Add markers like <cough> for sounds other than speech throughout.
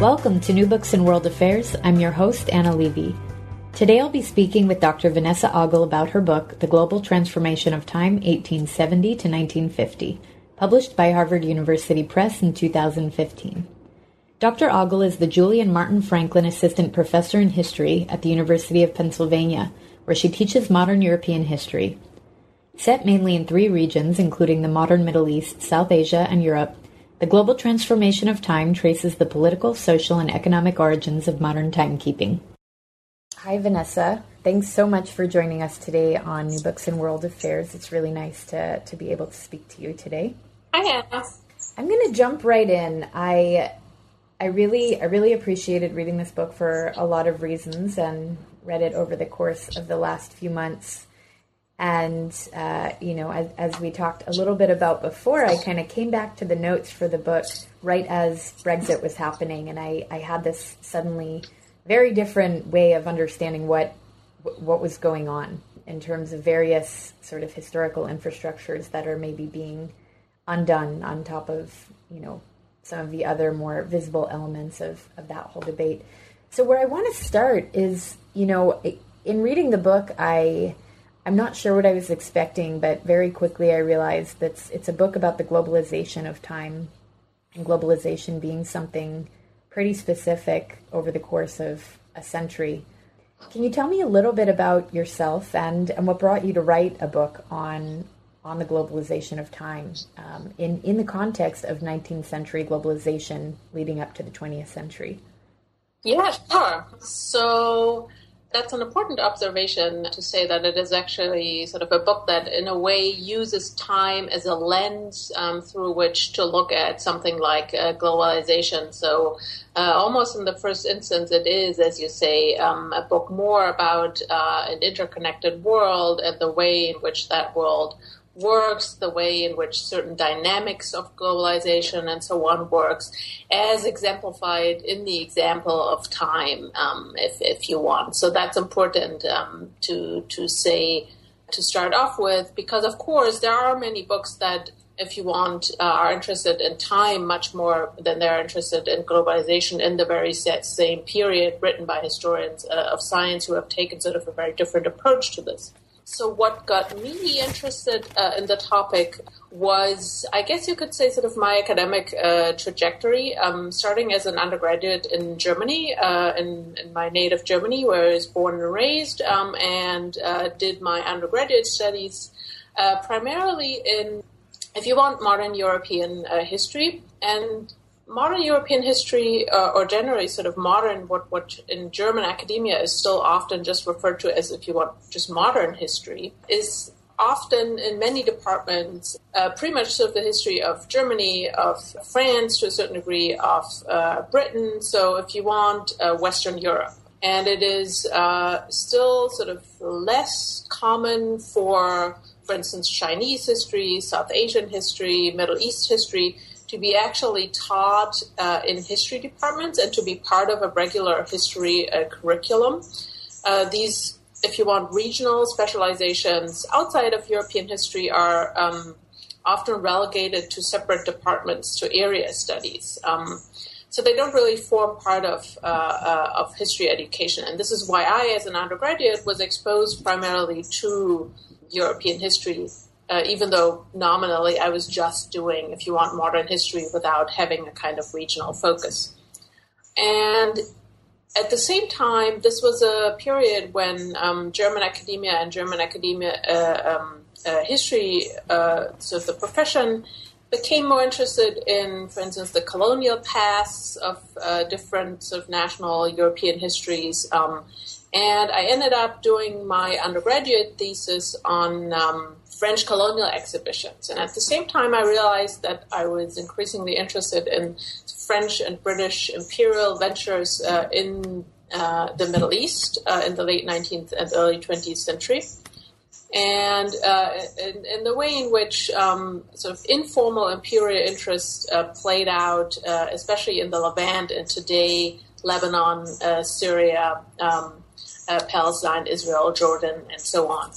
Welcome to New Books in World Affairs. I'm your host, Anna Levy. Today I'll be speaking with Dr. Vanessa Ogle about her book, The Global Transformation of Time, 1870 to 1950, published by Harvard University Press in 2015. Dr. Ogle is the Julian Martin Franklin Assistant Professor in History at the University of Pennsylvania, where she teaches modern European history. Set mainly in three regions, including the modern Middle East, South Asia, and Europe, the global transformation of time traces the political, social, and economic origins of modern timekeeping. Hi, Vanessa. Thanks so much for joining us today on New Books in World Affairs. It's really nice to, to be able to speak to you today. Hi, Anna. I'm going to jump right in. I I really I really appreciated reading this book for a lot of reasons and read it over the course of the last few months. And, uh, you know, as, as, we talked a little bit about before, I kind of came back to the notes for the book right as Brexit was happening. And I, I had this suddenly very different way of understanding what, what was going on in terms of various sort of historical infrastructures that are maybe being undone on top of, you know, some of the other more visible elements of, of that whole debate. So, where I want to start is, you know, in reading the book, I I'm not sure what I was expecting, but very quickly I realized that it's a book about the globalization of time and globalization being something pretty specific over the course of a century. Can you tell me a little bit about yourself and, and what brought you to write a book on on the globalization of time um, in in the context of 19th century globalization leading up to the 20th century? Yeah, sure. So that's an important observation to say that it is actually sort of a book that, in a way, uses time as a lens um, through which to look at something like uh, globalization. So, uh, almost in the first instance, it is, as you say, um, a book more about uh, an interconnected world and the way in which that world works, the way in which certain dynamics of globalization and so on works, as exemplified in the example of time, um, if, if you want. So that's important um, to to say to start off with, because of course there are many books that. If you want, uh, are interested in time much more than they're interested in globalization in the very same period, written by historians uh, of science who have taken sort of a very different approach to this. So, what got me interested uh, in the topic was, I guess you could say, sort of my academic uh, trajectory. Um, starting as an undergraduate in Germany, uh, in, in, my native Germany, where I was born and raised, um, and uh, did my undergraduate studies uh, primarily in, if you want, modern European uh, history. And modern European history, uh, or generally sort of modern, what, what in German academia is still often just referred to as, if you want, just modern history, is often in many departments uh, pretty much sort of the history of Germany, of France to a certain degree, of uh, Britain. So if you want, uh, Western Europe. And it is uh, still sort of less common for, for instance, Chinese history, South Asian history, Middle East history to be actually taught uh, in history departments and to be part of a regular history uh, curriculum. Uh, these, if you want, regional specializations outside of European history are um, often relegated to separate departments to area studies. Um, so they don't really form part of uh, uh, of history education, and this is why I, as an undergraduate, was exposed primarily to European history uh, even though nominally I was just doing, if you want, modern history without having a kind of regional focus. And at the same time, this was a period when um, German academia and German academia uh, um, uh, history, uh, so the profession, became more interested in, for instance, the colonial pasts of uh, different sort of national European histories. Um, and I ended up doing my undergraduate thesis on um, French colonial exhibitions. And at the same time, I realized that I was increasingly interested in French and British imperial ventures uh, in uh, the Middle East uh, in the late 19th and early 20th century. And uh, in, in, the way in which um, sort of informal imperial interest uh, played out, uh, especially in the Levant and today Lebanon, Syria, um, Palestine, Israel, Jordan, and so on.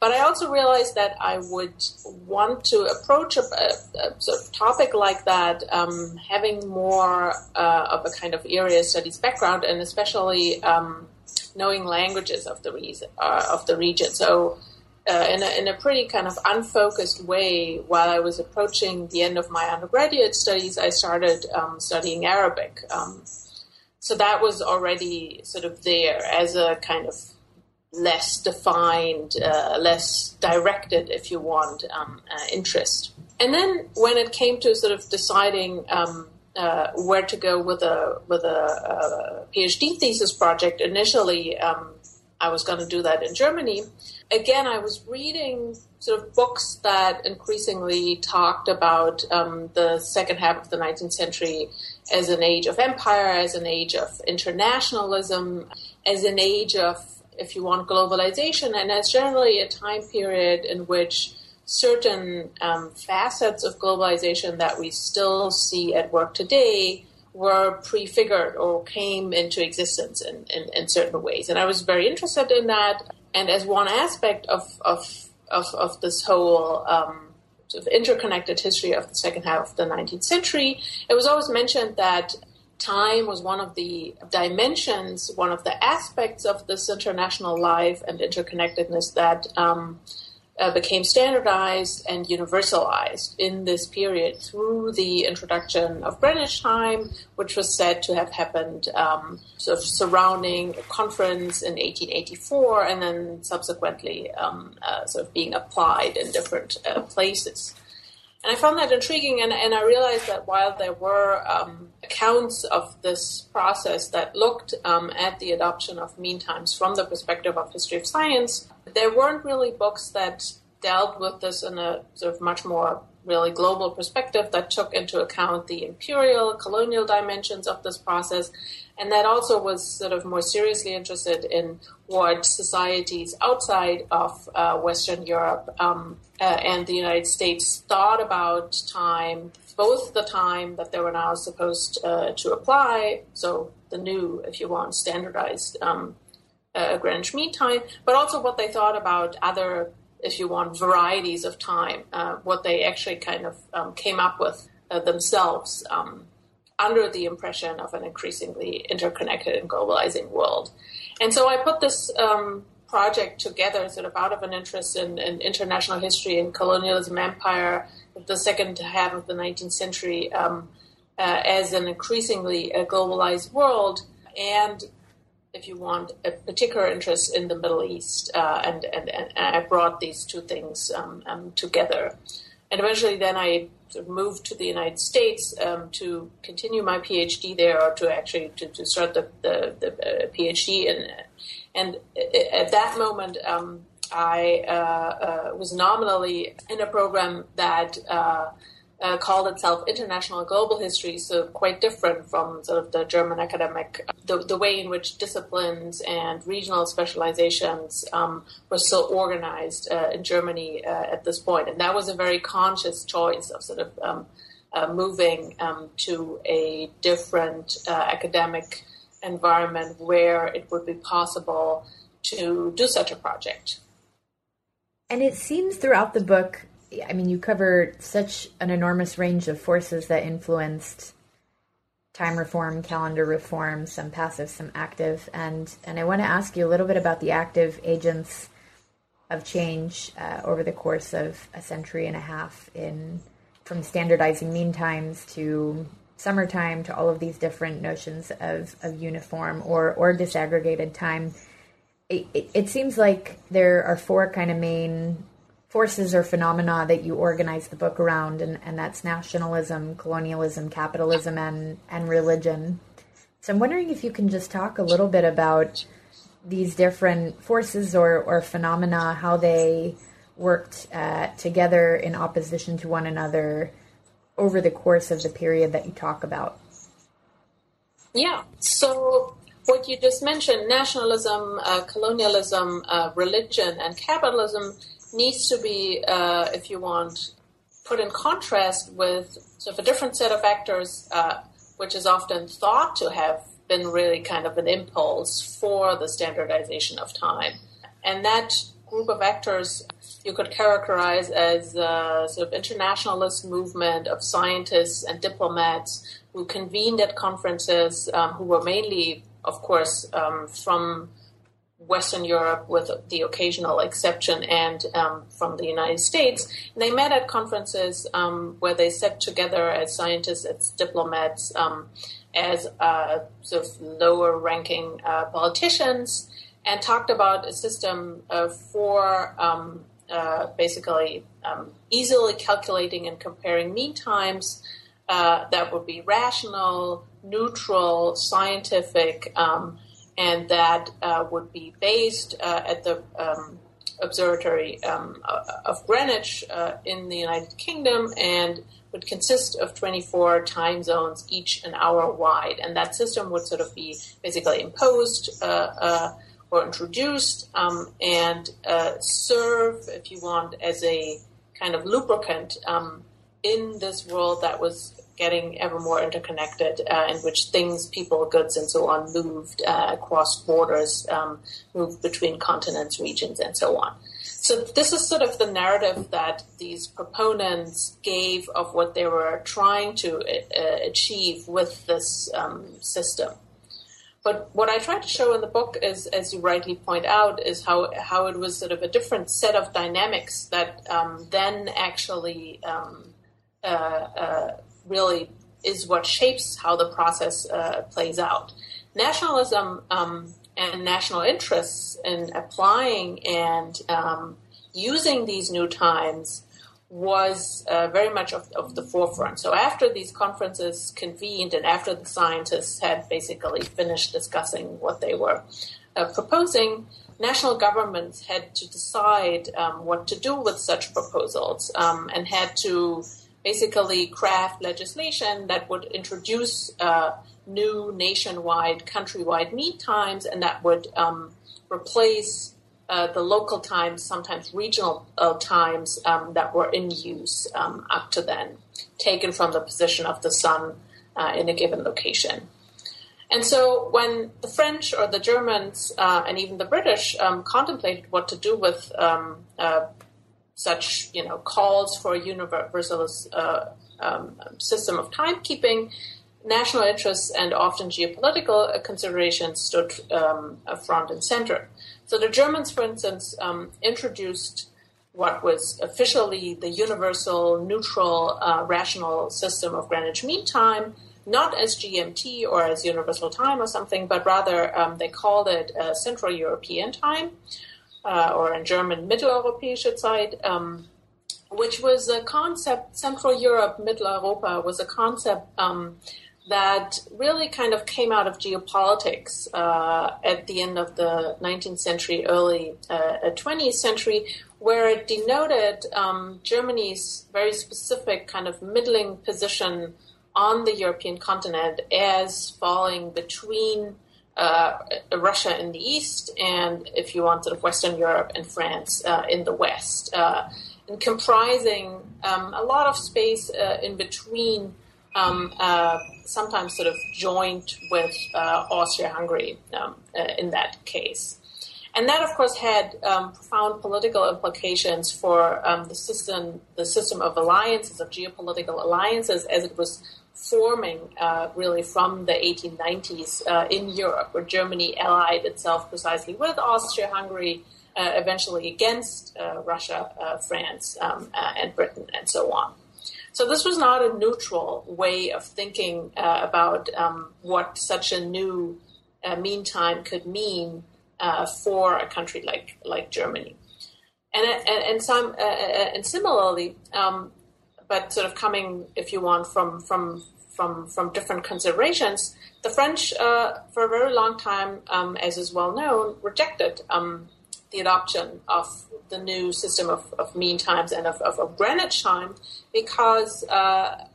but I also realized that I would want to approach a, a, a sort of topic like that, um, having more uh, of a kind of area studies background, and especially um, knowing languages of the reason, uh, of the region. So. Uh, in, a, in a pretty kind of unfocused way, while I was approaching the end of my undergraduate studies, I started um, studying Arabic. Um, so that was already sort of there as a kind of less defined, uh, less directed, if you want, um, uh, interest. And then when it came to sort of deciding um, uh, where to go with a with a, a PhD thesis project, initially um, I was going to do that in Germany. Again, I was reading sort of books that increasingly talked about um, the second half of the 19th century as an age of empire, as an age of internationalism, as an age of if you want, globalization, and as generally a time period in which certain um, facets of globalization that we still see at work today were prefigured or came into existence in, in, in, certain ways. And I was very interested in that. And as one aspect of, of, of, of this whole um, of interconnected history of the second half of the 19th century, it was always mentioned that time was one of the dimensions, one of the aspects of this international life and interconnectedness that um, uh, became standardized and universalized in this period through the introduction of Greenwich time, which was said to have happened um, sort of surrounding a conference in 1884 and then subsequently um, uh, sort of being applied in different uh, places. And I found that intriguing, and, and I realized that while there were um, accounts of this process that looked um, at the adoption of mean times from the perspective of history of science, there weren't really books that dealt with this in a sort of much more really global perspective that took into account the imperial, colonial dimensions of this process, and that also was sort of more seriously interested in what societies outside of uh, Western Europe um, uh, and the United States thought about time, both the time that they were now supposed uh, to apply, so the new, if you want, standardized um, uh, Greenwich Mean Time, but also what they thought about other, if you want, varieties of time, uh, what they actually kind of um, came up with uh, themselves um, under the impression of an increasingly interconnected and globalizing world. And so I put this um, project together sort of out of an interest in, in, international history and colonialism, empire, the second half of the 19th century um, uh, as an increasingly uh, globalized world, and if you want, a particular interest in the Middle East. Uh, and, and, and, I brought these two things um, um, together. And eventually, then I moved to the United States um, to continue my PhD there, or to actually to, to start the, the, the uh, PhD. And, and at that moment, um, I uh, uh, was nominally in a program that uh, called itself International Global History, so quite different from sort of the German academic, the, the way in which disciplines and regional specializations um, were still organized uh, in Germany uh, at this point. And that was a very conscious choice of sort of um, uh, moving um, to a different uh, academic environment where it would be possible to do such a project. And it seems throughout the book I mean, you cover such an enormous range of forces that influenced time reform, calendar reform, some passive, some active, and and I want to ask you a little bit about the active agents of change uh, over the course of a century and a half in from standardizing mean times to summertime to all of these different notions of, of uniform or or disaggregated time. It, it, it seems like there are four kind of main forces or phenomena that you organize the book around, and, and that's nationalism, colonialism, capitalism, and, and religion. So I'm wondering if you can just talk a little bit about these different forces or, or phenomena, how they worked uh, together in opposition to one another over the course of the period that you talk about. Yeah. So what you just mentioned, nationalism, uh, colonialism, uh, religion, and capitalism needs to be, uh, if you want, put in contrast with sort of a different set of actors, uh, which is often thought to have been really kind of an impulse for the standardization of time. And that group of actors you could characterize as a sort of internationalist movement of scientists and diplomats who convened at conferences, um, who were mainly, of course, um, from Western Europe, with the occasional exception, and um, from the United States. And they met at conferences um, where they sat together as scientists, as diplomats, um, as uh, sort of lower-ranking uh, politicians, and talked about a system uh, for um, uh, basically um, easily calculating and comparing mean times uh, that would be rational, neutral, scientific, um, and that uh, would be based uh, at the um, Observatory um, of Greenwich uh, in the United Kingdom and would consist of 24 time zones, each an hour wide. And that system would sort of be basically imposed or introduced um, and uh, serve, if you want, as a kind of lubricant um, in this world that was getting ever more interconnected, uh, in which things, people, goods, and so on moved uh, across borders, um, moved between continents, regions, and so on. So this is sort of the narrative that these proponents gave of what they were trying to uh, achieve with this um, system. But what I try to show in the book is, as you rightly point out, is how how it was sort of a different set of dynamics that um, then actually um, uh, uh, really is what shapes how the process uh, plays out. Nationalism um, and national interests in applying and um, using these new times was uh, very much of, of, the forefront. So after these conferences convened and after the scientists had basically finished discussing what they were uh, proposing, national governments had to decide um, what to do with such proposals um, and had to basically craft legislation that would introduce uh, new nationwide, countrywide mean times and that would um, replace uh, the local times, sometimes regional uh, times um, that were in use um, up to then, taken from the position of the sun uh, in a given location. And so when the French or the Germans uh, and even the British um, contemplated what to do with um, uh, such, you know, calls for a universalist um, system of timekeeping, national interests and often geopolitical considerations stood um, front and center. So the Germans, for instance, um, introduced what was officially the universal, neutral, uh, rational system of Greenwich Mean Time, not as GMT or as universal time or something, but rather um, they called it uh, Central European Time, uh, or in German Mitteleuropäische Zeit, um, which was a concept, Central Europe, Mitteleuropa was a concept um, that really kind of came out of geopolitics uh, at the end of the 19th century, early uh, 20th century, where it denoted um, Germany's very specific kind of middling position on the European continent as falling between uh, Russia in the east and, if you want, sort of Western Europe and France uh, in the west, uh, and comprising um, a lot of space uh, in between um, uh, sometimes sort of joined with uh, Austria-Hungary um, in that case. And that, of course, had um, profound political implications for um, the system, the system of alliances, of geopolitical alliances, as it was forming uh, really from the 1890s uh, in Europe, where Germany allied itself precisely with Austria-Hungary, uh, eventually against Russia, France, um, and Britain, and so on. So this was not a neutral way of thinking uh, about um, what such a new uh, mean time could mean uh, for a country like like Germany, and and, and some uh, uh, and similarly, um, but sort of coming, if you want, from from from from different considerations, the French uh, for a very long time, um, as is well known, rejected um, the adoption of the new system of, of mean times and of, of, of Greenwich time because uh, uh,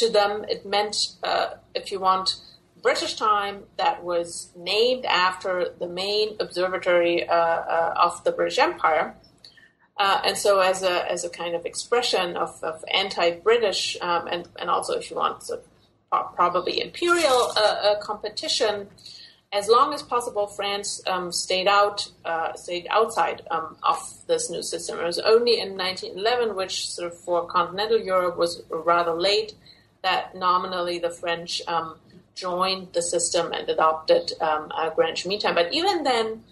to them it meant, uh, if you want, British time that was named after the main observatory uh, uh, of the British Empire. Uh, and so, as a, as a kind of expression of, of anti British um, and, and also, if you want, so probably imperial competition, as long as possible, France um, stayed out, uh, stayed outside um, of this new system. It was only in 1911, which sort of for continental Europe was rather late, that nominally the French um, joined the system and adopted um, a Greenwich Mean Time. But even then,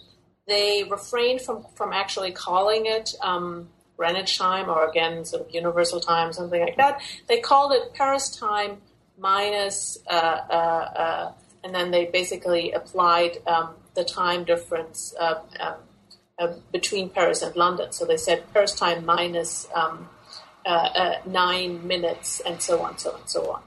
they refrained from from actually calling it um, Greenwich time or again sort of Universal time, something like that. They called it Paris time minus. Uh, uh, uh and then they basically applied um, the time difference uh, uh, between Paris and London. So they said Paris time minus, um, nine minutes, and so on, so on, so on.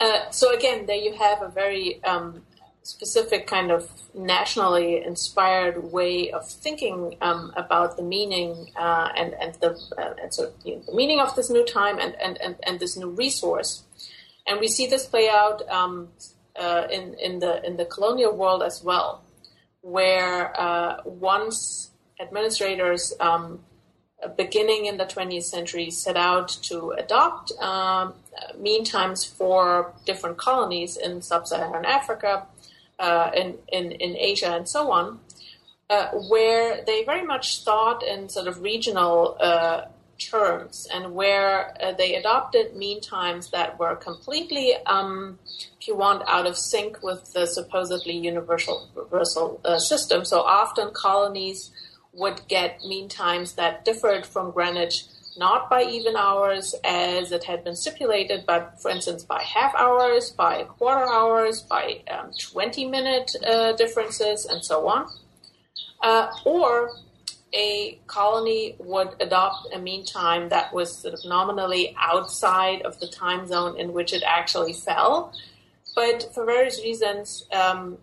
Uh, so again, there you have a very um, specific kind of nationally inspired way of thinking um, about the meaning uh, and and the and so you know, the meaning of this new time and, and, and, and this new resource. And we see this play out um, uh, in in the in the colonial world as well, where uh, once administrators um, beginning in the 20th century set out to adopt um, mean times for different colonies in sub-Saharan Africa, uh, in, in in Asia, and so on. Uh, where they very much thought in sort of regional uh, terms and where uh, they adopted mean times that were completely, um, if you want, out of sync with the supposedly universal, universal uh, system. So often colonies would get mean times that differed from Greenwich not by even hours as it had been stipulated, but for instance by half hours, by quarter hours, by um, 20 minute uh, differences, and so on. Uh, or a colony would adopt a mean time that was sort of nominally outside of the time zone in which it actually fell. But for various reasons, um,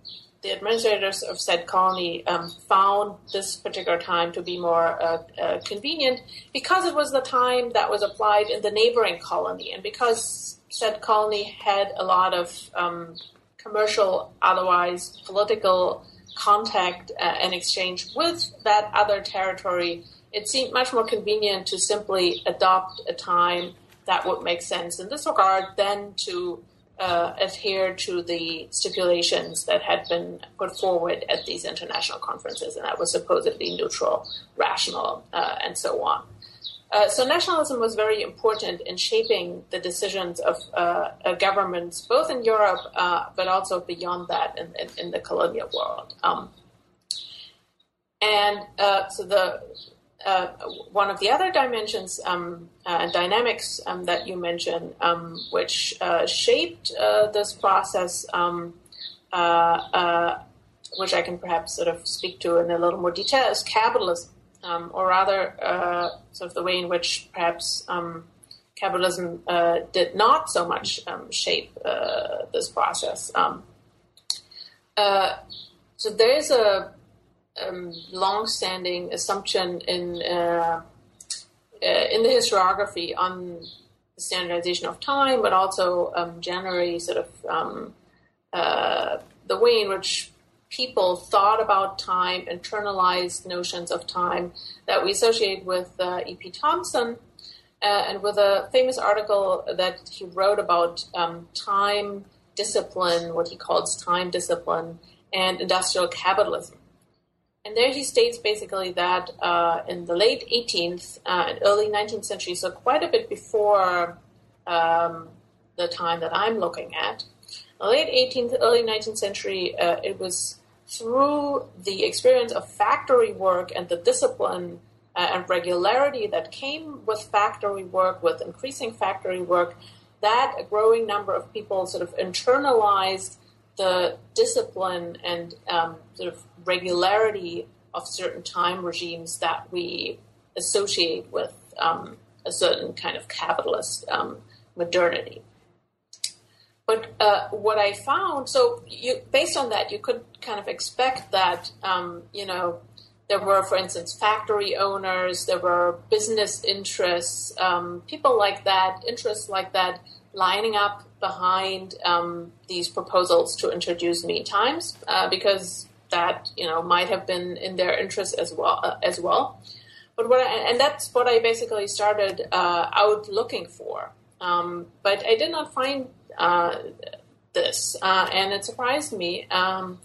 the administrators of said colony um, found this particular time to be more uh, uh, convenient because it was the time that was applied in the neighboring colony, and because said colony had a lot of um, commercial, otherwise political contact uh, and exchange with that other territory, it seemed much more convenient to simply adopt a time that would make sense in this regard than to uh, adhere to the stipulations that had been put forward at these international conferences, and that was supposedly neutral, rational, uh, and so on. Uh, so nationalism was very important in shaping the decisions of uh, governments, both in Europe uh, but also beyond that in, in, in the colonial world. Um, and uh, so the uh, one of the other dimensions um, and dynamics um, that you mentioned, um, which shaped this process, um, which I can perhaps sort of speak to in a little more detail, is capitalism um, or rather, uh, sort of the way in which perhaps capitalism uh, did not so much shape uh, this process. Uh, so there is a um, long-standing assumption in uh, uh, in the historiography on the standardization of time, but also um, generally sort of the way in which people thought about time, internalized notions of time that we associate with uh, E.P. Thompson, uh, and with a famous article that he wrote about um, time discipline, what he calls time discipline, and industrial capitalism. And there he states basically that uh, in the late 18th uh, and early 19th century, so quite a bit before um, the time that I'm looking at, the late 18th, early 19th century, uh, it was through the experience of factory work and the discipline uh, and regularity that came with factory work, with increasing factory work, that a growing number of people sort of internalized the discipline and um, sort of regularity of certain time regimes that we associate with um, a certain kind of capitalist um, modernity. But uh, what I found, so you, based on that, you could kind of expect that, um, you know, there were, for instance, factory owners, there were business interests, um, people like that, interests like that, lining up behind um, these proposals to introduce mean times, uh, because that, you know, might have been in their interest as well. Uh, as well. But what I, and that's what I basically started uh, out looking for. Um, but I did not find uh, this, uh, and it surprised me. Um,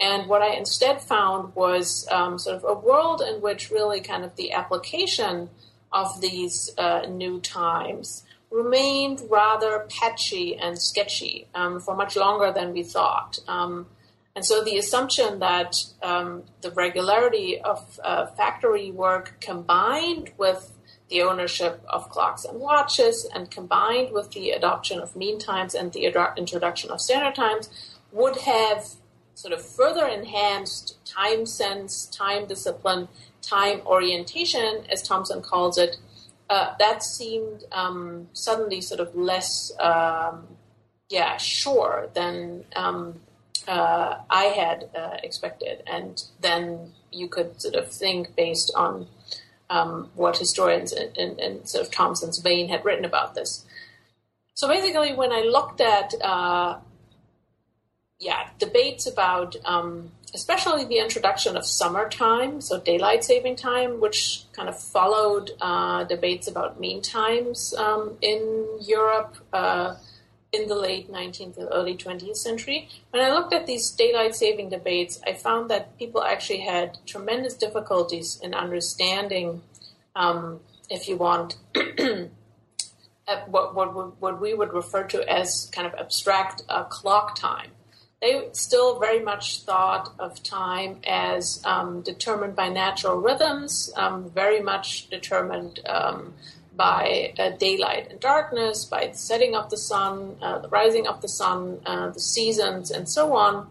and what I instead found was um, sort of a world in which really kind of the application of these uh, new times remained rather patchy and sketchy um, for much longer than we thought. Um, and so the assumption that um, the regularity of uh, factory work combined with the ownership of clocks and watches and combined with the adoption of mean times and the ad- introduction of standard times would have sort of further enhanced time sense, time discipline, time orientation, as Thompson calls it, uh, that seemed um, suddenly sort of less, um, yeah, sure than um, uh, I had uh, expected. And then you could sort of think based on um, what historians and, in, in, sort of Thompson's vein had written about this. So basically, when I looked at uh, yeah, debates about um, especially the introduction of summertime, so daylight saving time, which kind of followed uh, debates about mean times um, in Europe uh, in the late 19th and early 20th century. When I looked at these daylight saving debates, I found that people actually had tremendous difficulties in understanding, um, if you want, <clears throat> what, what, what we would refer to as kind of abstract uh, clock time they still very much thought of time as um, determined by natural rhythms, um, very much determined um, by uh, daylight and darkness, by the setting of the sun, uh, the rising of the sun, uh, the seasons, and so on.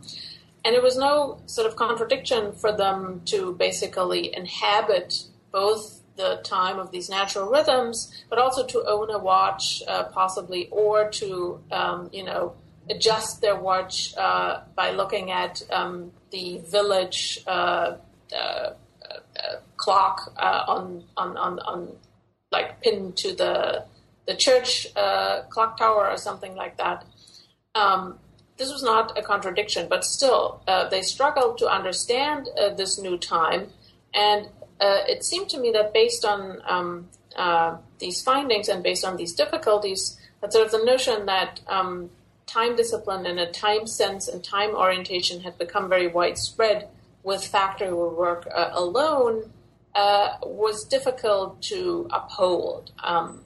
And it was no sort of contradiction for them to basically inhabit both the time of these natural rhythms, but also to own a watch, uh, possibly, or to, um, you know, adjust their watch uh, by looking at um, the village uh, uh, uh clock uh, on, on, on, on, like pinned to the the church uh, clock tower or something like that. Um, this was not a contradiction, but still, they struggled to understand this new time, and it seemed to me that based on um, these findings and based on these difficulties, that sort of the notion that um, time discipline and a time sense and time orientation had become very widespread with factory work uh, alone uh, was difficult to uphold um,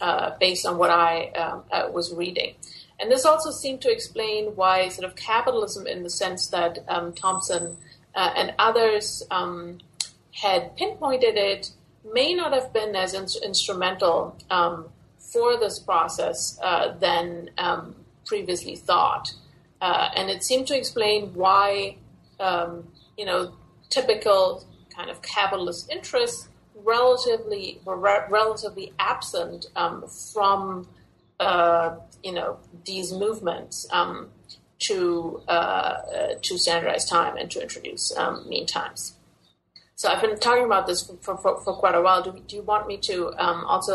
uh, based on what I um, uh, was reading. And this also seemed to explain why sort of capitalism, in the sense that um, Thompson uh, and others um, had pinpointed it, may not have been as in- instrumental um, for this process uh, than um, previously thought. Uh, and it seemed to explain why, um, you know, typical kind of capitalist interests relatively were re- relatively absent um, from, uh, you know, these movements um, to uh, uh to standardize time and to introduce um, mean times. So I've been talking about this for, for, for quite a while. Do, do you want me to um, also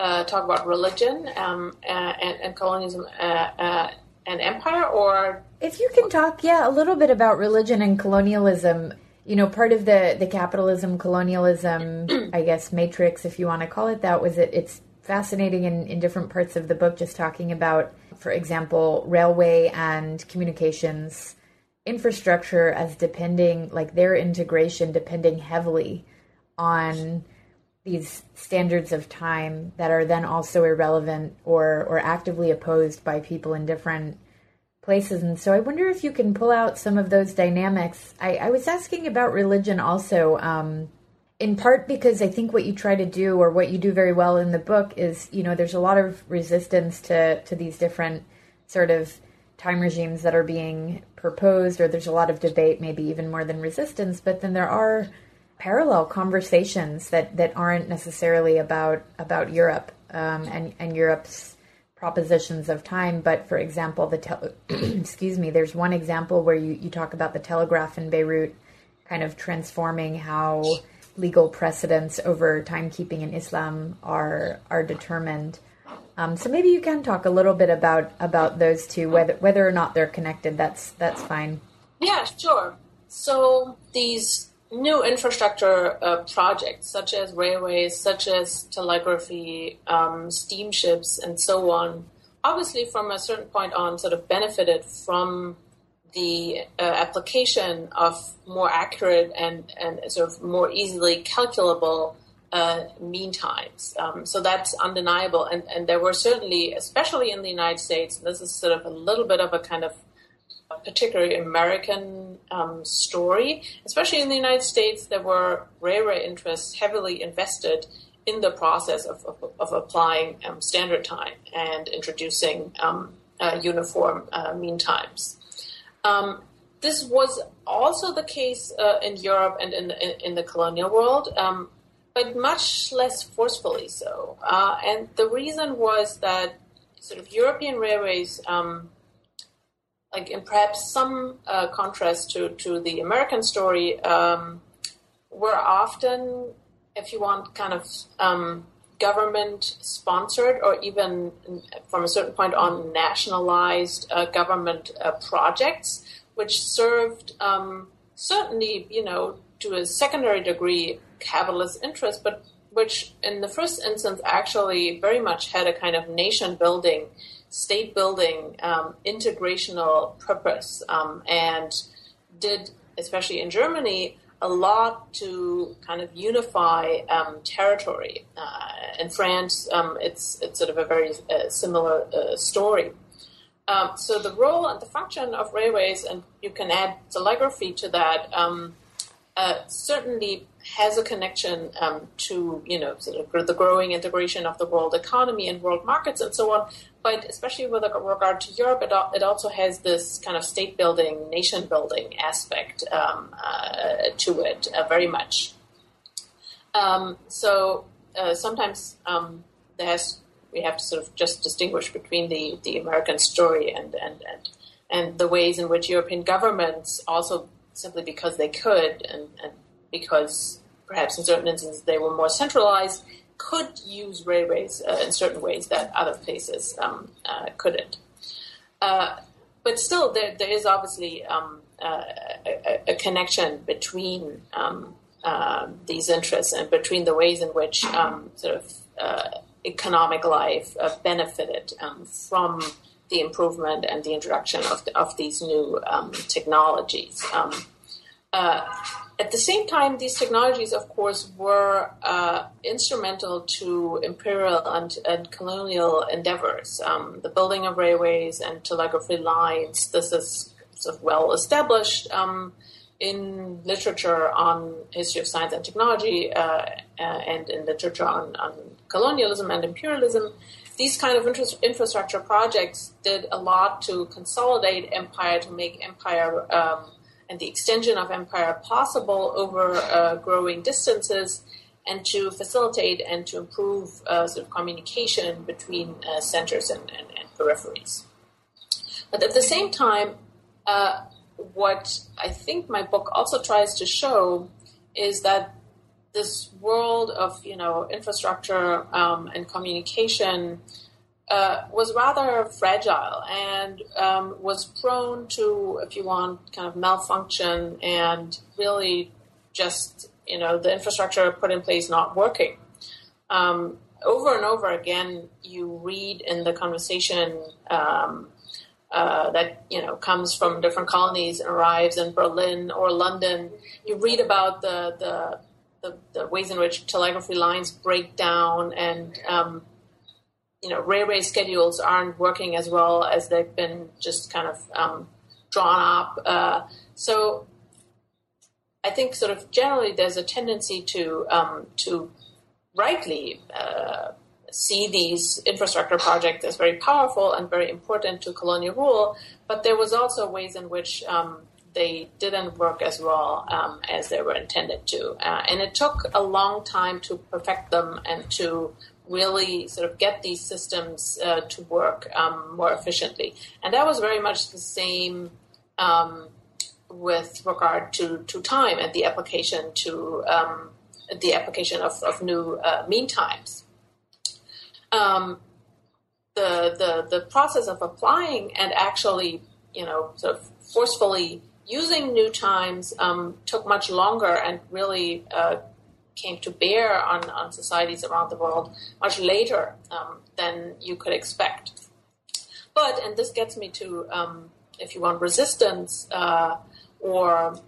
uh, uh, talk about religion um, and, and, colonialism uh, uh, and empire, or if you can talk, yeah, a little bit about religion and colonialism. You know, part of the the capitalism colonialism, <clears throat> I guess, matrix, if you want to call it that, was it. It's fascinating in, in different parts of the book, just talking about, for example, railway and communications infrastructure as depending, like their integration depending heavily on these standards of time that are then also irrelevant or or actively opposed by people in different places. And so I wonder if you can pull out some of those dynamics. I, I was asking about religion also, um, in part because I think what you try to do or what you do very well in the book is, you know, there's a lot of resistance to, to these different sort of time regimes that are being proposed, or there's a lot of debate, maybe even more than resistance, but then there are parallel conversations that, that aren't necessarily about about Europe um, and and Europe's propositions of time. But for example, the <clears throat> excuse me, there's one example where you, you talk about the telegraph in Beirut, kind of transforming how legal precedents over timekeeping in Islam are are determined. Um, so maybe you can talk a little bit about about those two, whether whether or not they're connected. That's that's fine. Yeah, sure. So these new infrastructure uh, projects, such as railways, such as telegraphy, um, steamships, and so on, obviously, from a certain point on, sort of benefited from the uh, application of more accurate and, and sort of more easily calculable uh, mean times. Um, so that's undeniable. And, and there were certainly, especially in the United States, this is sort of a little bit of a kind of particularly American um, story. Especially in the United States, there were railway interests heavily invested in the process of, of, of applying um, standard time and introducing um, uh, uniform uh, mean times. Um, this was also the case uh, in Europe and in, in, in the colonial world, um, but much less forcefully so. Uh, and the reason was that sort of European railways, um, like in perhaps some uh, contrast to, to the American story, um, were often, if you want, kind of um, government sponsored or even from a certain point on nationalized uh, government uh, projects, which served um, certainly, you know, to a secondary degree capitalist interest, but which in the first instance actually very much had a kind of nation building, state building, um, integrational purpose, um, and did, especially in Germany, a lot to kind of unify um, territory. Uh, in France, um, it's it's sort of a very uh, similar uh, story. Um, so the role and the function of railways, and you can add telegraphy to that, um, uh, certainly has a connection um, to you know sort of the growing integration of the world economy and world markets and so on. But especially with regard to Europe, it, it also has this kind of state building, nation building aspect um, uh, to it uh, very much. Um, so uh, sometimes um, there's we have to sort of just distinguish between the, the American story and, and, and, and the ways in which European governments also simply because they could and, and because perhaps in certain instances they were more centralized could use railways uh, in certain ways that other places um, uh, couldn't. Uh, but still, there, there is obviously um, uh, a, a, connection between um, uh, these interests and between the ways in which um, sort of economic life benefited um, from the improvement and the introduction of, the, of these new technologies. Uh, at the same time, these technologies, of course, were uh, instrumental to imperial and, and colonial endeavors. Um, the building of railways and telegraphy lines, this is sort of well established um, in literature on history of science and technology uh, uh and in literature on, on, colonialism and imperialism. These kind of infrastructure projects did a lot to consolidate empire, to make empire um, and the extension of empire possible over uh, growing distances and to facilitate and to improve uh, sort of communication between uh, centers and, and, and, peripheries. But at the same time, uh, what I think my book also tries to show is that this world of you know infrastructure um, and communication uh, was rather fragile and um, was prone to, if you want, kind of malfunction and really just, you know, the infrastructure put in place not working. Um, over and over again, you read in the conversation um, uh, that you know comes from different colonies and arrives in Berlin or London. You read about the the, the, the ways in which telegraphy lines break down and um, you know, railway schedules aren't working as well as they've been just kind of um, drawn up. Uh, so I think sort of generally there's a tendency to um, to rightly uh, see these infrastructure projects as very powerful and very important to colonial rule, but there was also ways in which um, they didn't work as well um, as they were intended to, uh, and it took a long time to perfect them and to really sort of get these systems uh, to work um, more efficiently. And that was very much the same um, with regard to, to time and the application to um, the application of, of new uh, mean times. Um, the, the, the process of applying and actually, you know, sort of forcefully using new times um, took much longer and really uh, came to bear on, on societies around the world much later um, than you could expect. But, and this gets me to, um, if you want, resistance uh, or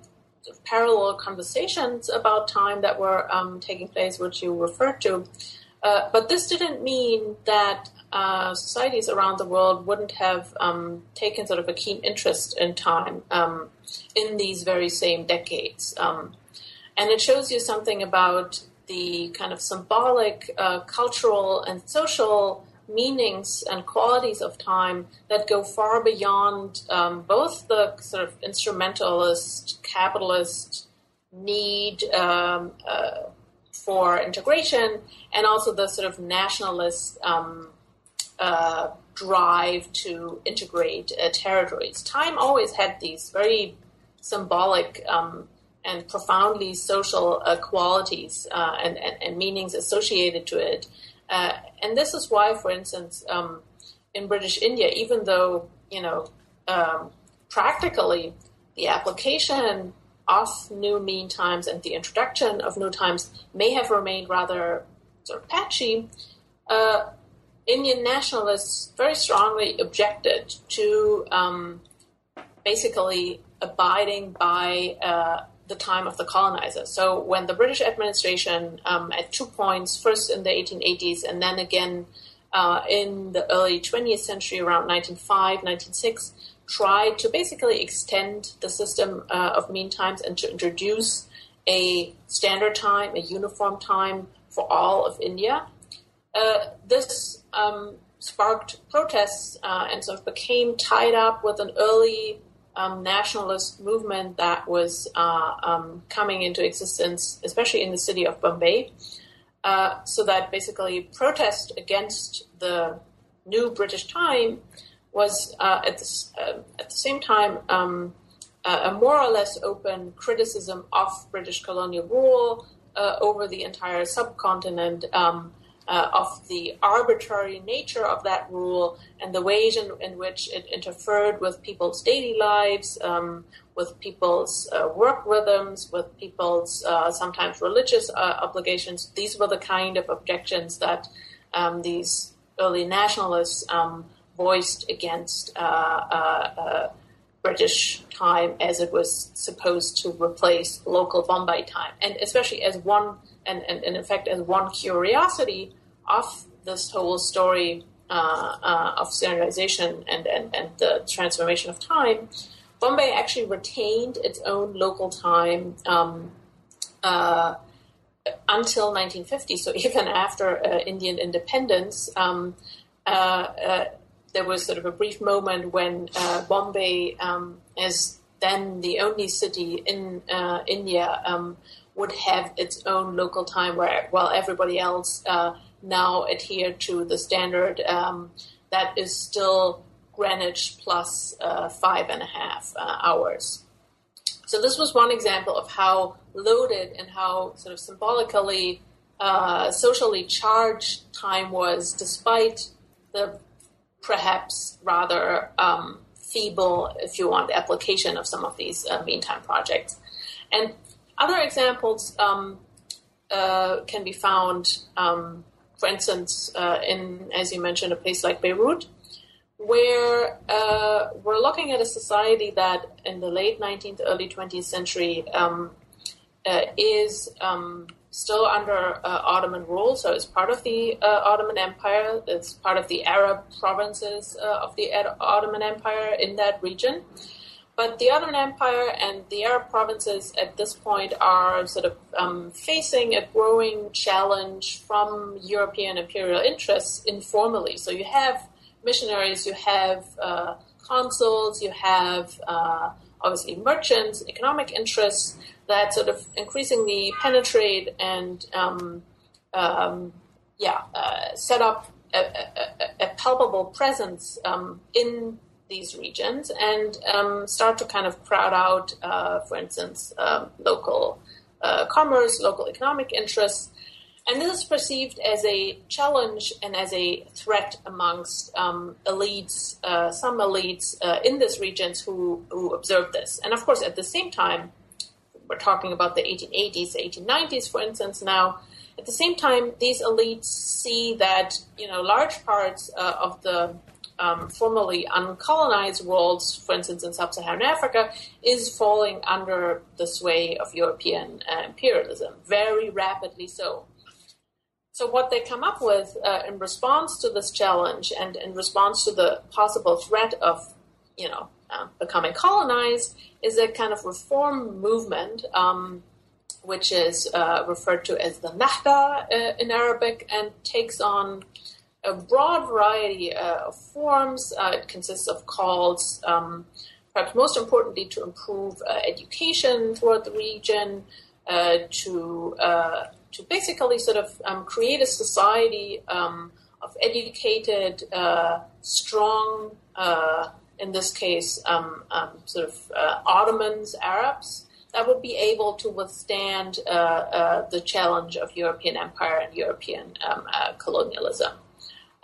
parallel conversations about time that were um, taking place, which you referred to. Uh, but this didn't mean that uh, societies around the world wouldn't have um, taken sort of a keen interest in time um, in these very same decades. Um, and it shows you something about the kind of symbolic, uh, cultural, and social meanings and qualities of time that go far beyond um, both the sort of instrumentalist, capitalist need um, uh, for integration and also the sort of nationalist um, uh, drive to integrate uh, territories. Time always had these very symbolic um, and profoundly social uh, qualities uh, and, and, and, meanings associated to it. Uh, and this is why, for instance, um, in British India, even though, you know, um, practically the application of new mean times and the introduction of new times may have remained rather sort of patchy, uh, Indian nationalists very strongly objected to um, basically abiding by uh, the time of the colonizer. So when the British administration, um, at two points, first in the 1880s and then again uh, in the early 20th century, around 1905, 1906, tried to basically extend the system uh, of mean times and to introduce a standard time, a uniform time for all of India. Uh, this um, sparked protests uh, and sort of became tied up with an early um, nationalist movement that was uh, um, coming into existence, especially in the city of Bombay. Uh, so that basically protest against the new British time was uh, at, the, uh, at the same time um, a more or less open criticism of British colonial rule uh, over the entire subcontinent. Um, uh, of the arbitrary nature of that rule and the ways in, in which it interfered with people's daily lives, um, with people's uh, work rhythms, with people's uh, sometimes religious uh, obligations. These were the kind of objections that um, these early nationalists um, voiced against uh, uh, British time as it was supposed to replace local Bombay time, and especially as one and, and, and in fact as one curiosity of this whole story uh, uh, of standardization and, and, and the transformation of time, Bombay actually retained its own local time um, uh, until 1950. So <laughs> even after uh, Indian independence, um, uh, uh, there was sort of a brief moment when Bombay, um, as then the only city in India, um, would have its own local time, where while everybody else now adhere to the standard um, that is still Greenwich plus, uh, five and a half uh, hours. So this was one example of how loaded and how sort of symbolically, uh, socially charged time was, despite the perhaps rather um, feeble, if you want, application of some of these uh, mean time projects. And other examples um, uh, can be found um, for instance, uh, in, as you mentioned, a place like Beirut, where uh, we're looking at a society that in the late 19th, early 20th century um, uh, is um, still under uh, Ottoman rule. So it's part of the uh, Ottoman Empire, it's part of the Arab provinces of the Ottoman Empire in that region. But the Ottoman Empire and the Arab provinces at this point are sort of um, facing a growing challenge from European imperial interests informally. So you have missionaries, you have uh, consuls, you have uh, obviously merchants, economic interests that sort of increasingly penetrate and um, um, yeah, uh, set up a, a, a, palpable presence um, in these regions and um, start to kind of crowd out, uh, for instance, um, local uh, commerce, local economic interests. And this is perceived as a challenge and as a threat amongst um, elites, uh, some elites uh, in these regions who, who observe this. And of course, at the same time, we're talking about the 1880s, 1890s, for instance, now. At the same time, these elites see that you know large parts uh, of the um, formerly uncolonized worlds, for instance in sub-Saharan Africa, is falling under the sway of European uh, imperialism, very rapidly so. So what they come up with uh, in response to this challenge and in response to the possible threat of, you know, uh, becoming colonized is a kind of reform movement, um, which is uh, referred to as the Nahda uh, in Arabic and takes on a broad variety uh, of forms. Uh, it consists of calls, um, perhaps most importantly, to improve education throughout the region, to to basically sort of um, create a society um, of educated, uh, strong, uh, in this case, um, um sort of uh, Ottomans, Arabs, that would be able to withstand uh, uh, the challenge of European empire and European um, uh, colonialism.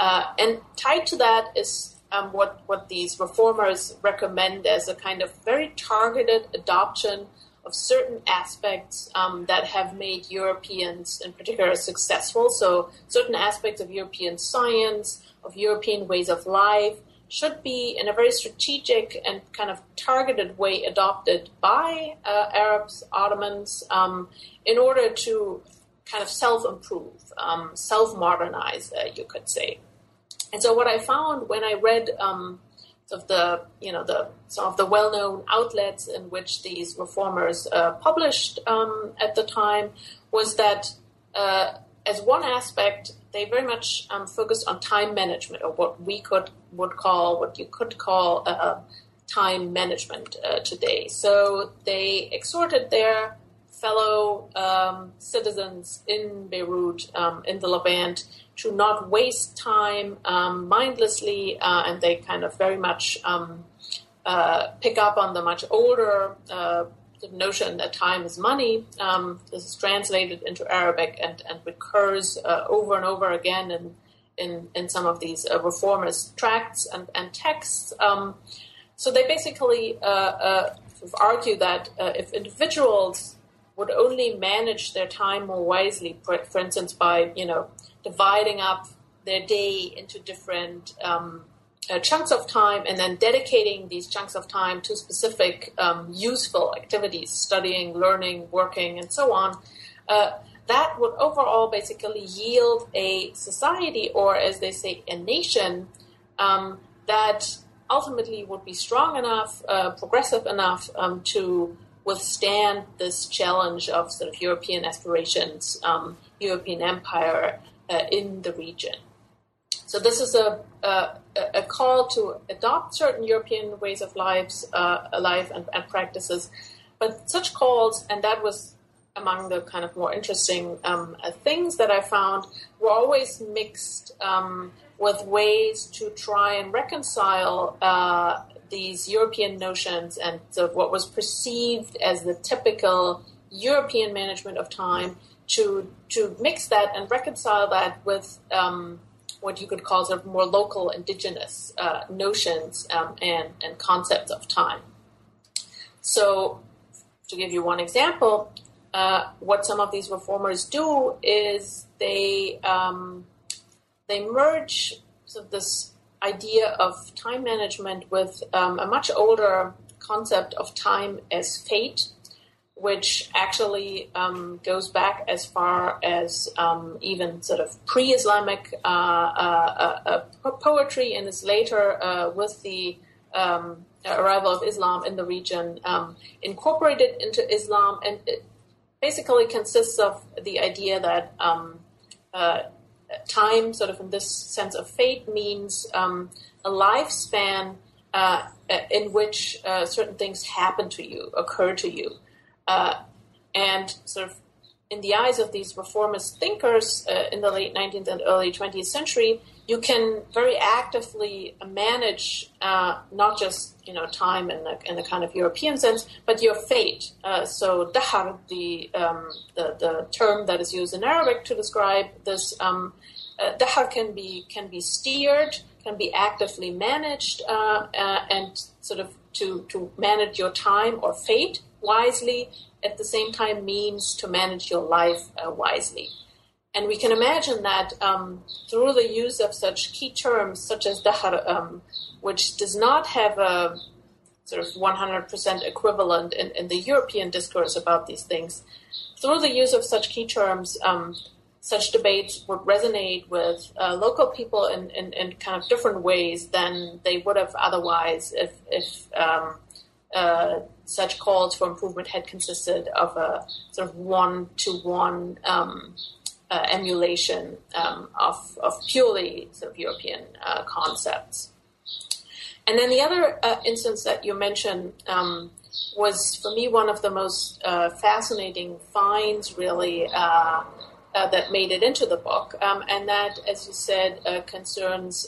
And tied to that is um, what, what these reformers recommend as a kind of very targeted adoption of certain aspects um, that have made Europeans, in particular, successful. So, certain aspects of European science, of European ways of life, should be in a very strategic and kind of targeted way adopted by uh, Arabs, Ottomans, um, in order to kind of self improve, um, self modernize, uh, you could say. And so, what I found when I read um, of the you know the some of the well-known outlets in which these reformers uh, published um, at the time was that uh, as one aspect they very much um, focused on time management or what we could would call what you could call uh, time management uh, today. So they exhorted their fellow um, citizens in Beirut um, in the Levant to not waste time um, mindlessly, uh, and they kind of very much um, uh, pick up on the much older uh, notion that time is money. Um, this is translated into Arabic and, and recurs uh, over and over again in, in, in some of these uh, reformist tracts and, and texts. Um, so they basically uh, argue that if individuals would only manage their time more wisely, for, for instance, by you know dividing up their day into different um, uh, chunks of time and then dedicating these chunks of time to specific um, useful activities, studying, learning, working, and so on. Uh, that would overall basically yield a society, or as they say, a nation um, that ultimately would be strong enough, uh, progressive enough um, to withstand this challenge of sort of European aspirations, um, European empire uh, in the region. So this is a, a, a, call to adopt certain European ways of lives, uh, life and, and, practices. But such calls, and that was among the kind of more interesting um, uh, things that I found, were always mixed um, with ways to try and reconcile uh, these European notions and sort of what was perceived as the typical European management of time to to mix that and reconcile that with um, what you could call sort of more local indigenous uh, notions um, and and concepts of time. So, to give you one example, uh, what some of these reformers do is they um, they merge sort of this idea of time management with um, a much older concept of time as fate, which actually um, goes back as far as um, even sort of pre Islamic uh, uh, uh, uh, poetry and is later uh, with the um, arrival of Islam in the region um, incorporated into Islam. And it basically consists of the idea that um, uh, time, sort of in this sense of fate, means um, a lifespan in which certain things happen to you, occur to you. Uh, and sort of in the eyes of these reformist thinkers uh, in the late 19th and early 20th century, you can very actively manage uh, not just you know time in the, in the kind of European sense, but your fate. Uh, so dahar, the, um, the, the term that is used in Arabic to describe this, um, uh, dahar can be can be steered, can be actively managed, uh, uh, and sort of to to manage your time or fate wisely. At the same time, means to manage your life uh, wisely. and we can imagine that um, through the use of such key terms such as dahar, um, which does not have a sort of 100% equivalent in, in, the European discourse about these things, through the use of such key terms, um, such debates would resonate with uh, local people in, in, in, kind of different ways than they would have otherwise if, if um, uh, such calls for improvement had consisted of a sort of one to one emulation um, of, of purely sort of European uh, concepts. And then the other uh, instance that you mentioned um, was, for me, one of the most uh, fascinating finds, really, uh, uh, that made it into the book. Um, and that, as you said, concerns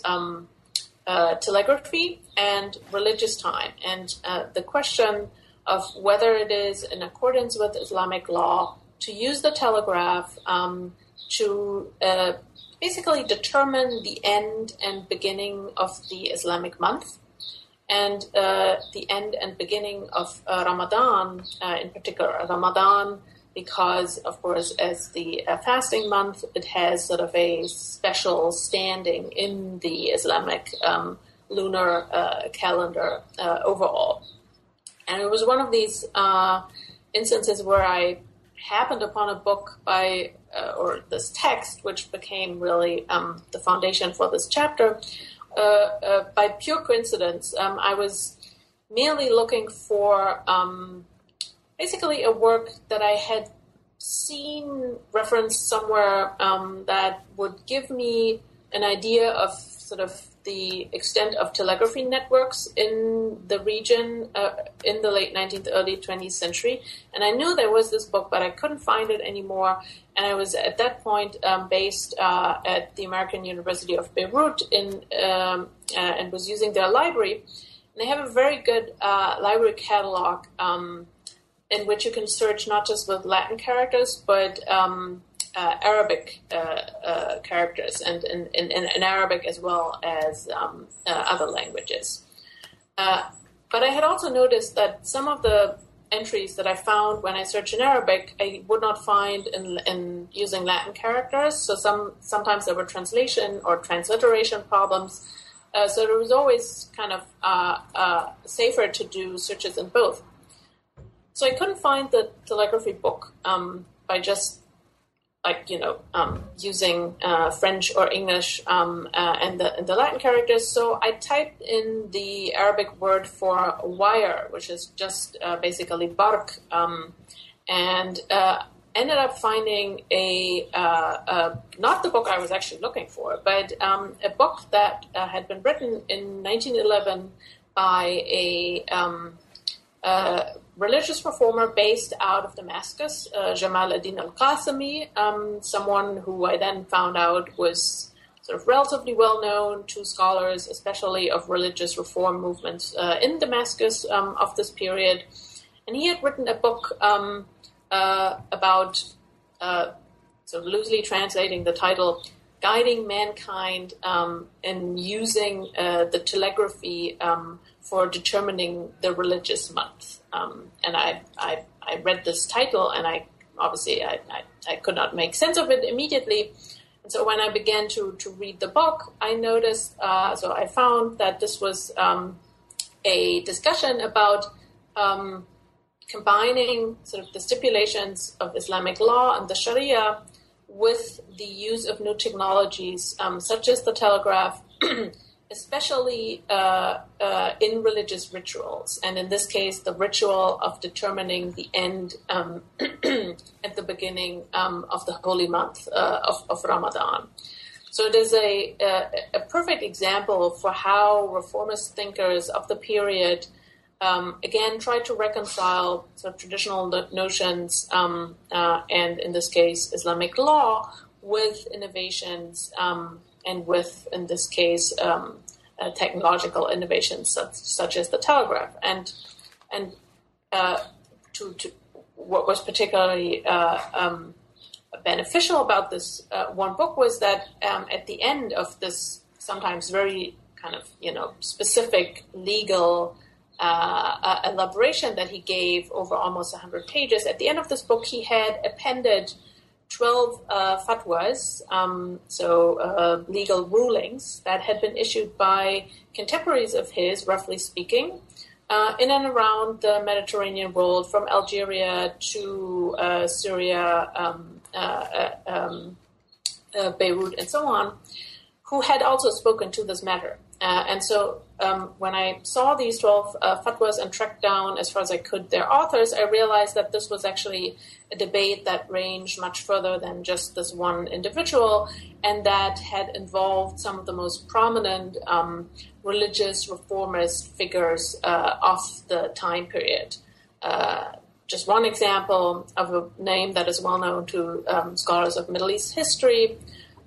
um, telegraphy and religious time. And the question of whether it is in accordance with Islamic law to use the telegraph um, to uh, basically determine the end and beginning of the Islamic month and uh, the end and beginning of uh, Ramadan, uh, in particular Ramadan, because of course, as the uh, fasting month, it has sort of a special standing in the Islamic um, lunar uh, calendar overall. And it was one of these instances where I happened upon a book by uh, or this text, which became really um, the foundation for this chapter, uh, uh, by pure coincidence. Um, I was merely looking for um, basically a work that I had seen referenced somewhere um, that would give me an idea of sort of the extent of telegraphy networks in the region uh, in the late 19th, early 20th century. And I knew there was this book, but I couldn't find it anymore. And I was at that point um, based uh, at the American University of Beirut in, um, uh, and was using their library. And they have a very good uh, library catalog um, in which you can search not just with Latin characters, but um, uh, Arabic uh, uh, characters and in, Arabic as well as um, uh, other languages. Uh, but I had also noticed that some of the entries that I found when I searched in Arabic, I would not find in, in using Latin characters. So some sometimes there were translation or transliteration problems. Uh, so it was always kind of safer to do searches in both. So I couldn't find the telegraphy book um, by just like you know um, using uh, French or English um, uh, and, the, and the Latin characters. So I typed in the Arabic word for wire, which is just uh, basically bark, um, and uh, ended up finding a, uh, not the book I was actually looking for, but um, a book that uh, had been written in 1911 by a um, religious reformer based out of Damascus, uh, Jamal ad-Din al-Qasimi, um, someone who I then found out was sort of relatively well known to scholars, especially of religious reform movements uh, in Damascus um, of this period. And he had written a book um, uh, about, uh, sort of loosely translating the title, Guiding Mankind um, in Using uh, the Telegraphy um, for Determining the Religious Month. Um, and I, I, I read this title and I obviously I, I, I, could not make sense of it immediately. And so when I began to, to read the book, I noticed, uh, so I found that this was um, a discussion about um, combining sort of the stipulations of Islamic law and the Sharia with the use of new technologies um, such as the telegraph <clears throat> especially uh, uh, in religious rituals, and in this case, the ritual of determining the end um, <clears throat> at the beginning um, of the holy month uh, of, of, Ramadan. So it is a, a, a, perfect example for how reformist thinkers of the period, um, again, tried to reconcile sort of traditional notions um, uh, and, in this case, Islamic law with innovations um, and with, in this case, um, uh, technological innovations such, such, as the telegraph. And and uh, to, to, what was particularly uh, um, beneficial about this uh, one book was that um, at the end of this sometimes very kind of you know specific legal uh, uh, elaboration that he gave over almost 100 pages, at the end of this book he had appended 12 uh, fatwas, um, so uh, legal rulings that had been issued by contemporaries of his, roughly speaking, uh, in and around the Mediterranean world, from Algeria to uh, Syria, um, uh, uh, um, Beirut, and so on, who had also spoken to this matter. and so um, when I saw these 12 fatwas and tracked down as far as I could their authors, I realized that this was actually a debate that ranged much further than just this one individual, and that had involved some of the most prominent um, religious reformist figures uh, of the time period. Uh, just one example of a name that is well known to um, scholars of Middle East history,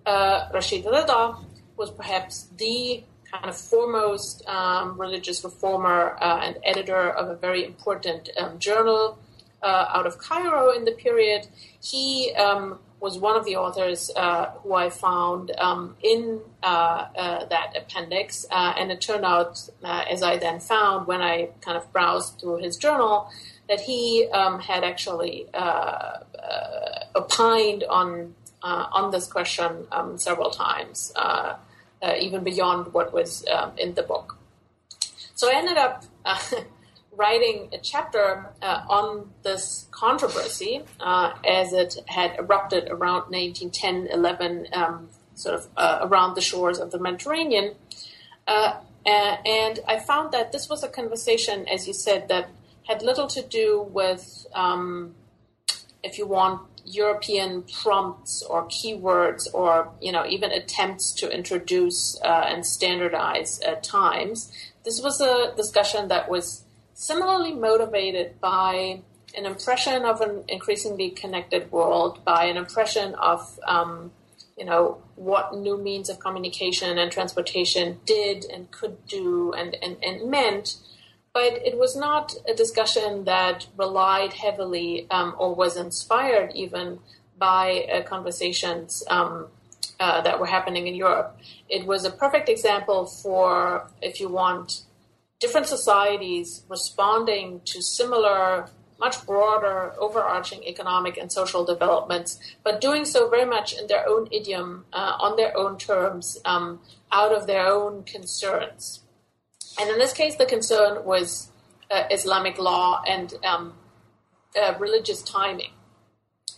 uh, Rashid Rida was perhaps the kind of foremost um, religious reformer uh, and editor of a very important um, journal uh, out of Cairo in the period. He um, was one of the authors uh, who I found um, in uh, uh, that appendix, uh, and it turned out, as I then found when I kind of browsed through his journal, that he um, had actually opined on on this question um, several times, even beyond what was um, in the book. So I ended up <laughs> writing a chapter uh, on this controversy uh, as it had erupted around 1910 11, um, sort of uh, around the shores of the Mediterranean. Uh, and I found that this was a conversation, as you said, that had little to do with, um, if you want, European prompts or keywords or you know even attempts to introduce uh, and standardize uh, times. This was a discussion that was similarly motivated by an impression of an increasingly connected world, by an impression of, um, you know, what new means of communication and transportation did and could do and, and, and meant. But it was not a discussion that relied heavily um, or was inspired even by uh, conversations um, uh, that were happening in Europe. It was a perfect example for, if you want, different societies responding to similar, much broader, overarching economic and social developments, but doing so very much in their own idiom, uh, on their own terms, um, out of their own concerns. And in this case, the concern was uh, Islamic law and um, uh, religious timing.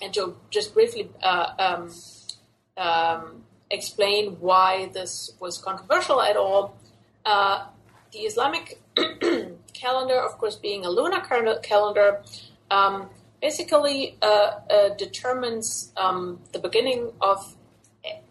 And to just briefly uh, um, um, explain why this was controversial at all, uh, the Islamic <clears throat> calendar, of course, being a lunar calendar, um, basically uh, uh, determines um, the beginning of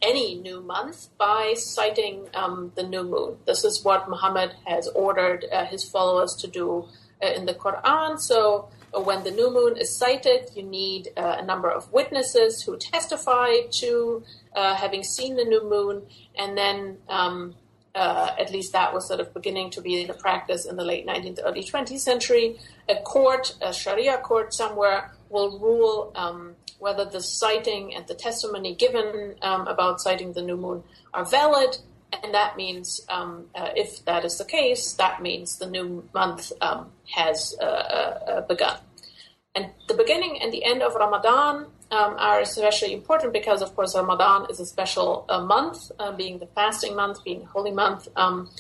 any new month by sighting um, the new moon. This is what Muhammad has ordered uh, his followers to do uh, in the Quran. So uh, when the new moon is sighted, you need uh, a number of witnesses who testify to having seen the new moon, and then um, uh, at least that was sort of beginning to be the practice in the late 19th, early 20th century. A court, a Sharia court somewhere, will rule um, whether the sighting and the testimony given um, about sighting the new moon are valid. And that means, um, uh, if that is the case, that means the new month um, has uh, uh, begun. And the beginning and the end of Ramadan um, are especially important because, of course, Ramadan is a special uh, month, uh, being the fasting month, being holy month, um,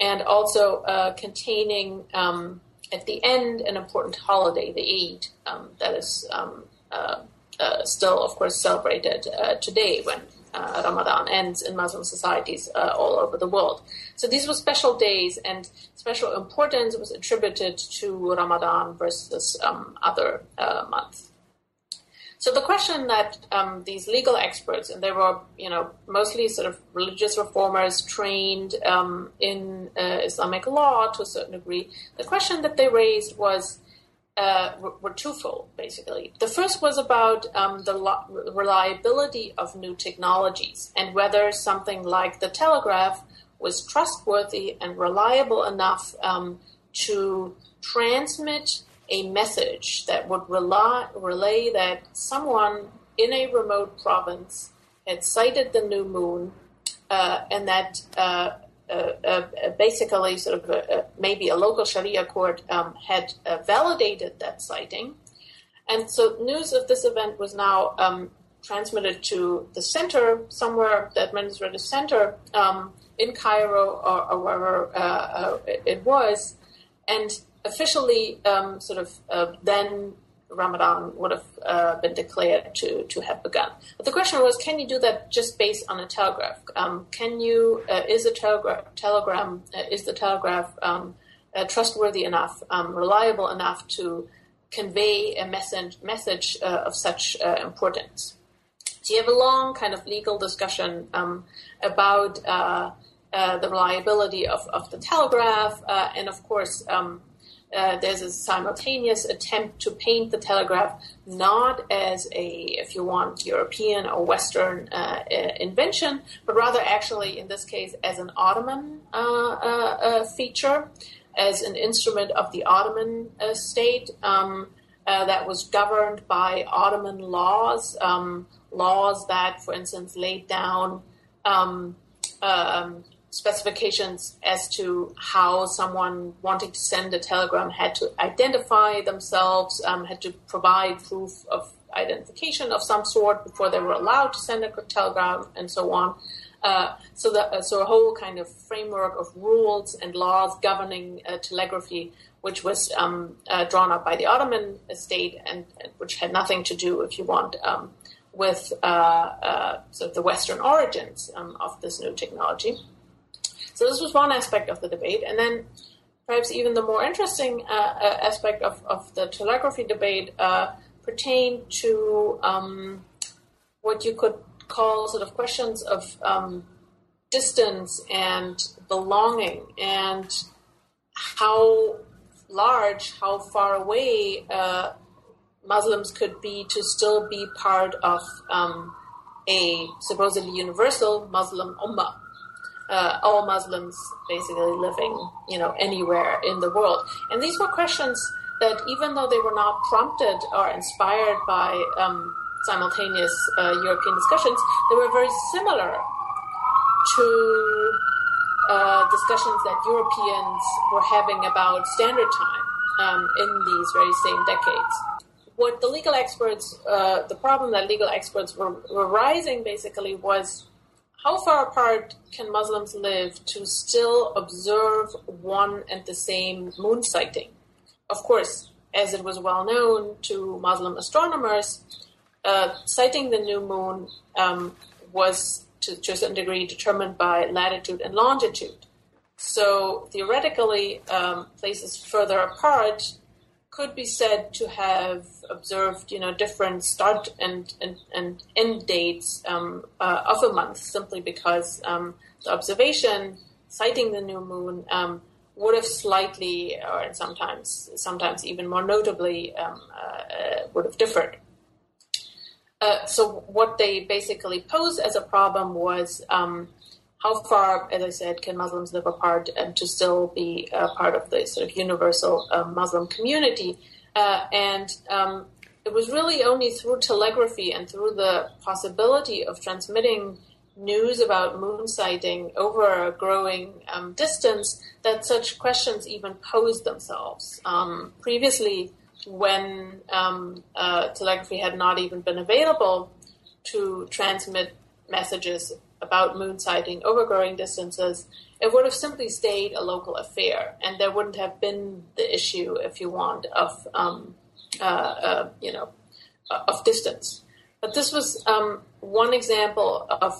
and also uh, containing um, at the end an important holiday, the Eid, um, that is um, uh, uh, still, of course, celebrated uh, today when Ramadan ends in Muslim societies all over the world. So these were special days, and special importance was attributed to Ramadan versus other months. So the question that um, these legal experts, and they were, you know, mostly sort of religious reformers trained um, in uh, Islamic law to a certain degree, the question that they raised was uh, were twofold, basically. The first was about um, the lo- reliability of new technologies and whether something like the telegraph was trustworthy and reliable enough um, to transmit a message that would rely, relay that someone in a remote province had sighted the new moon uh, and that uh, uh, uh, basically sort of maybe a local Sharia court um, had uh, validated that sighting. And so news of this event was now um, transmitted to the center somewhere, the administrative center um, in Cairo or, or wherever uh, it was, and officially um, sort of uh, then Ramadan would have uh, been declared to, to have begun. But the question was, can you do that just based on a telegraph? Um, can you, uh, is a telegraph, telegram, uh, is the telegraph um, uh, trustworthy enough, um, reliable enough to convey a message, message uh, of such uh, importance? So you have a long kind of legal discussion um, about the reliability of, of the telegraph, and of course, um, uh, there's a simultaneous attempt to paint the telegraph not as a, if you want, European or Western uh, invention, but rather actually, in this case, as an Ottoman uh, uh, uh feature, as an instrument of the Ottoman state um, that was governed by Ottoman laws, um, laws that, for instance, laid down. Um, um specifications as to how someone wanting to send a telegram had to identify themselves, um, had to provide proof of identification of some sort before they were allowed to send a telegram, and so on. Uh, so, that, uh, so a whole kind of framework of rules and laws governing uh, telegraphy, which was um, uh, drawn up by the Ottoman state, and, and, which had nothing to do, if you want, um, with uh, uh, sort of the Western origins um, of this new technology. So this was one aspect of the debate, and then perhaps even the more interesting uh, uh, aspect of, of the telegraphy debate uh, pertained to um, what you could call sort of questions of um, distance and belonging, and how large, how far away uh, Muslims could be to still be part of um, a supposedly universal Muslim ummah uh, all Muslims basically living, you know, anywhere in the world. And these were questions that, even though they were not prompted or inspired by um, simultaneous uh, European discussions, they were very similar to uh, discussions that Europeans were having about standard time um, in these very same decades. What the legal experts, uh, the problem that legal experts were, were rising basically was how far apart can Muslims live to still observe one and the same moon sighting? Of course, as it was well known to Muslim astronomers, uh, sighting the new moon um, was to, to, a certain degree determined by latitude and longitude. So theoretically, um, places further apart could be said to have observed, you know, different start and and, and end dates um, uh, of a month simply because um, the observation sighting the new moon um, would have slightly, or sometimes sometimes even more notably, um, uh, would have differed. Uh, so what they basically posed as a problem was um, how far, as I said, can Muslims live apart and to still be a part of the sort of universal uh, Muslim community? Uh, and um, it was really only through telegraphy and through the possibility of transmitting news about moon sighting over a growing um, distance that such questions even posed themselves. Um, previously, when um, uh, telegraphy had not even been available to transmit messages about moon sighting over growing distances, it would have simply stayed a local affair, and there wouldn't have been the issue, if you want, of um, uh, uh, you know of distance. But this was um, one example of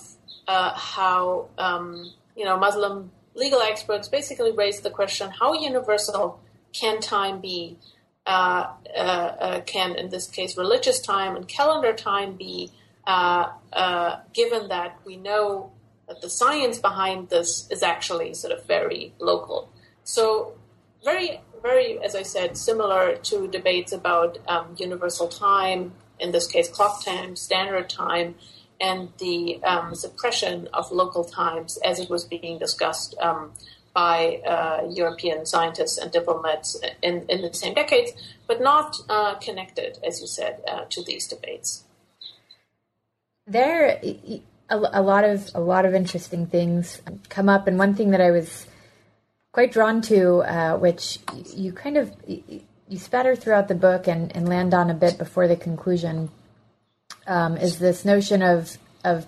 uh, how um, you know Muslim legal experts basically raised the question: How universal can time be? Uh, uh, uh, can, in this case, religious time and calendar time be? Uh, uh, given that we know that the science behind this is actually sort of very local. So, very, very, as I said, similar to debates about um, universal time, in this case, clock time, standard time, and the um, suppression of local times as it was being discussed um, by uh, European scientists and diplomats in, in the same decades, but not uh, connected, as you said, uh, to these debates there a, a lot of a lot of interesting things come up, and one thing that I was quite drawn to, uh, which you kind of you spatter throughout the book and, and land on a bit before the conclusion, um, is this notion of of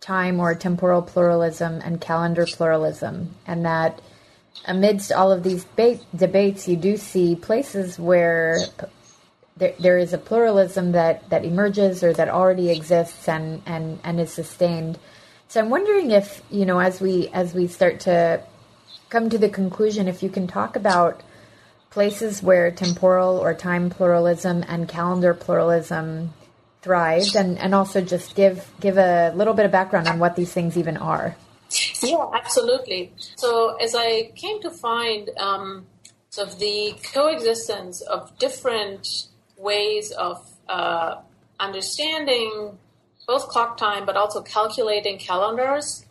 time or temporal pluralism and calendar pluralism, and that amidst all of these ba- debates, you do see places where there, there is a pluralism that, that emerges or that already exists and, and, and is sustained. So I'm wondering if, you know, as we as we start to come to the conclusion, if you can talk about places where temporal or time pluralism and calendar pluralism thrived and, and also just give give a little bit of background on what these things even are. Yeah, absolutely. So as I came to find um, sort of the coexistence of different ways of uh, understanding both clock time but also calculating calendars,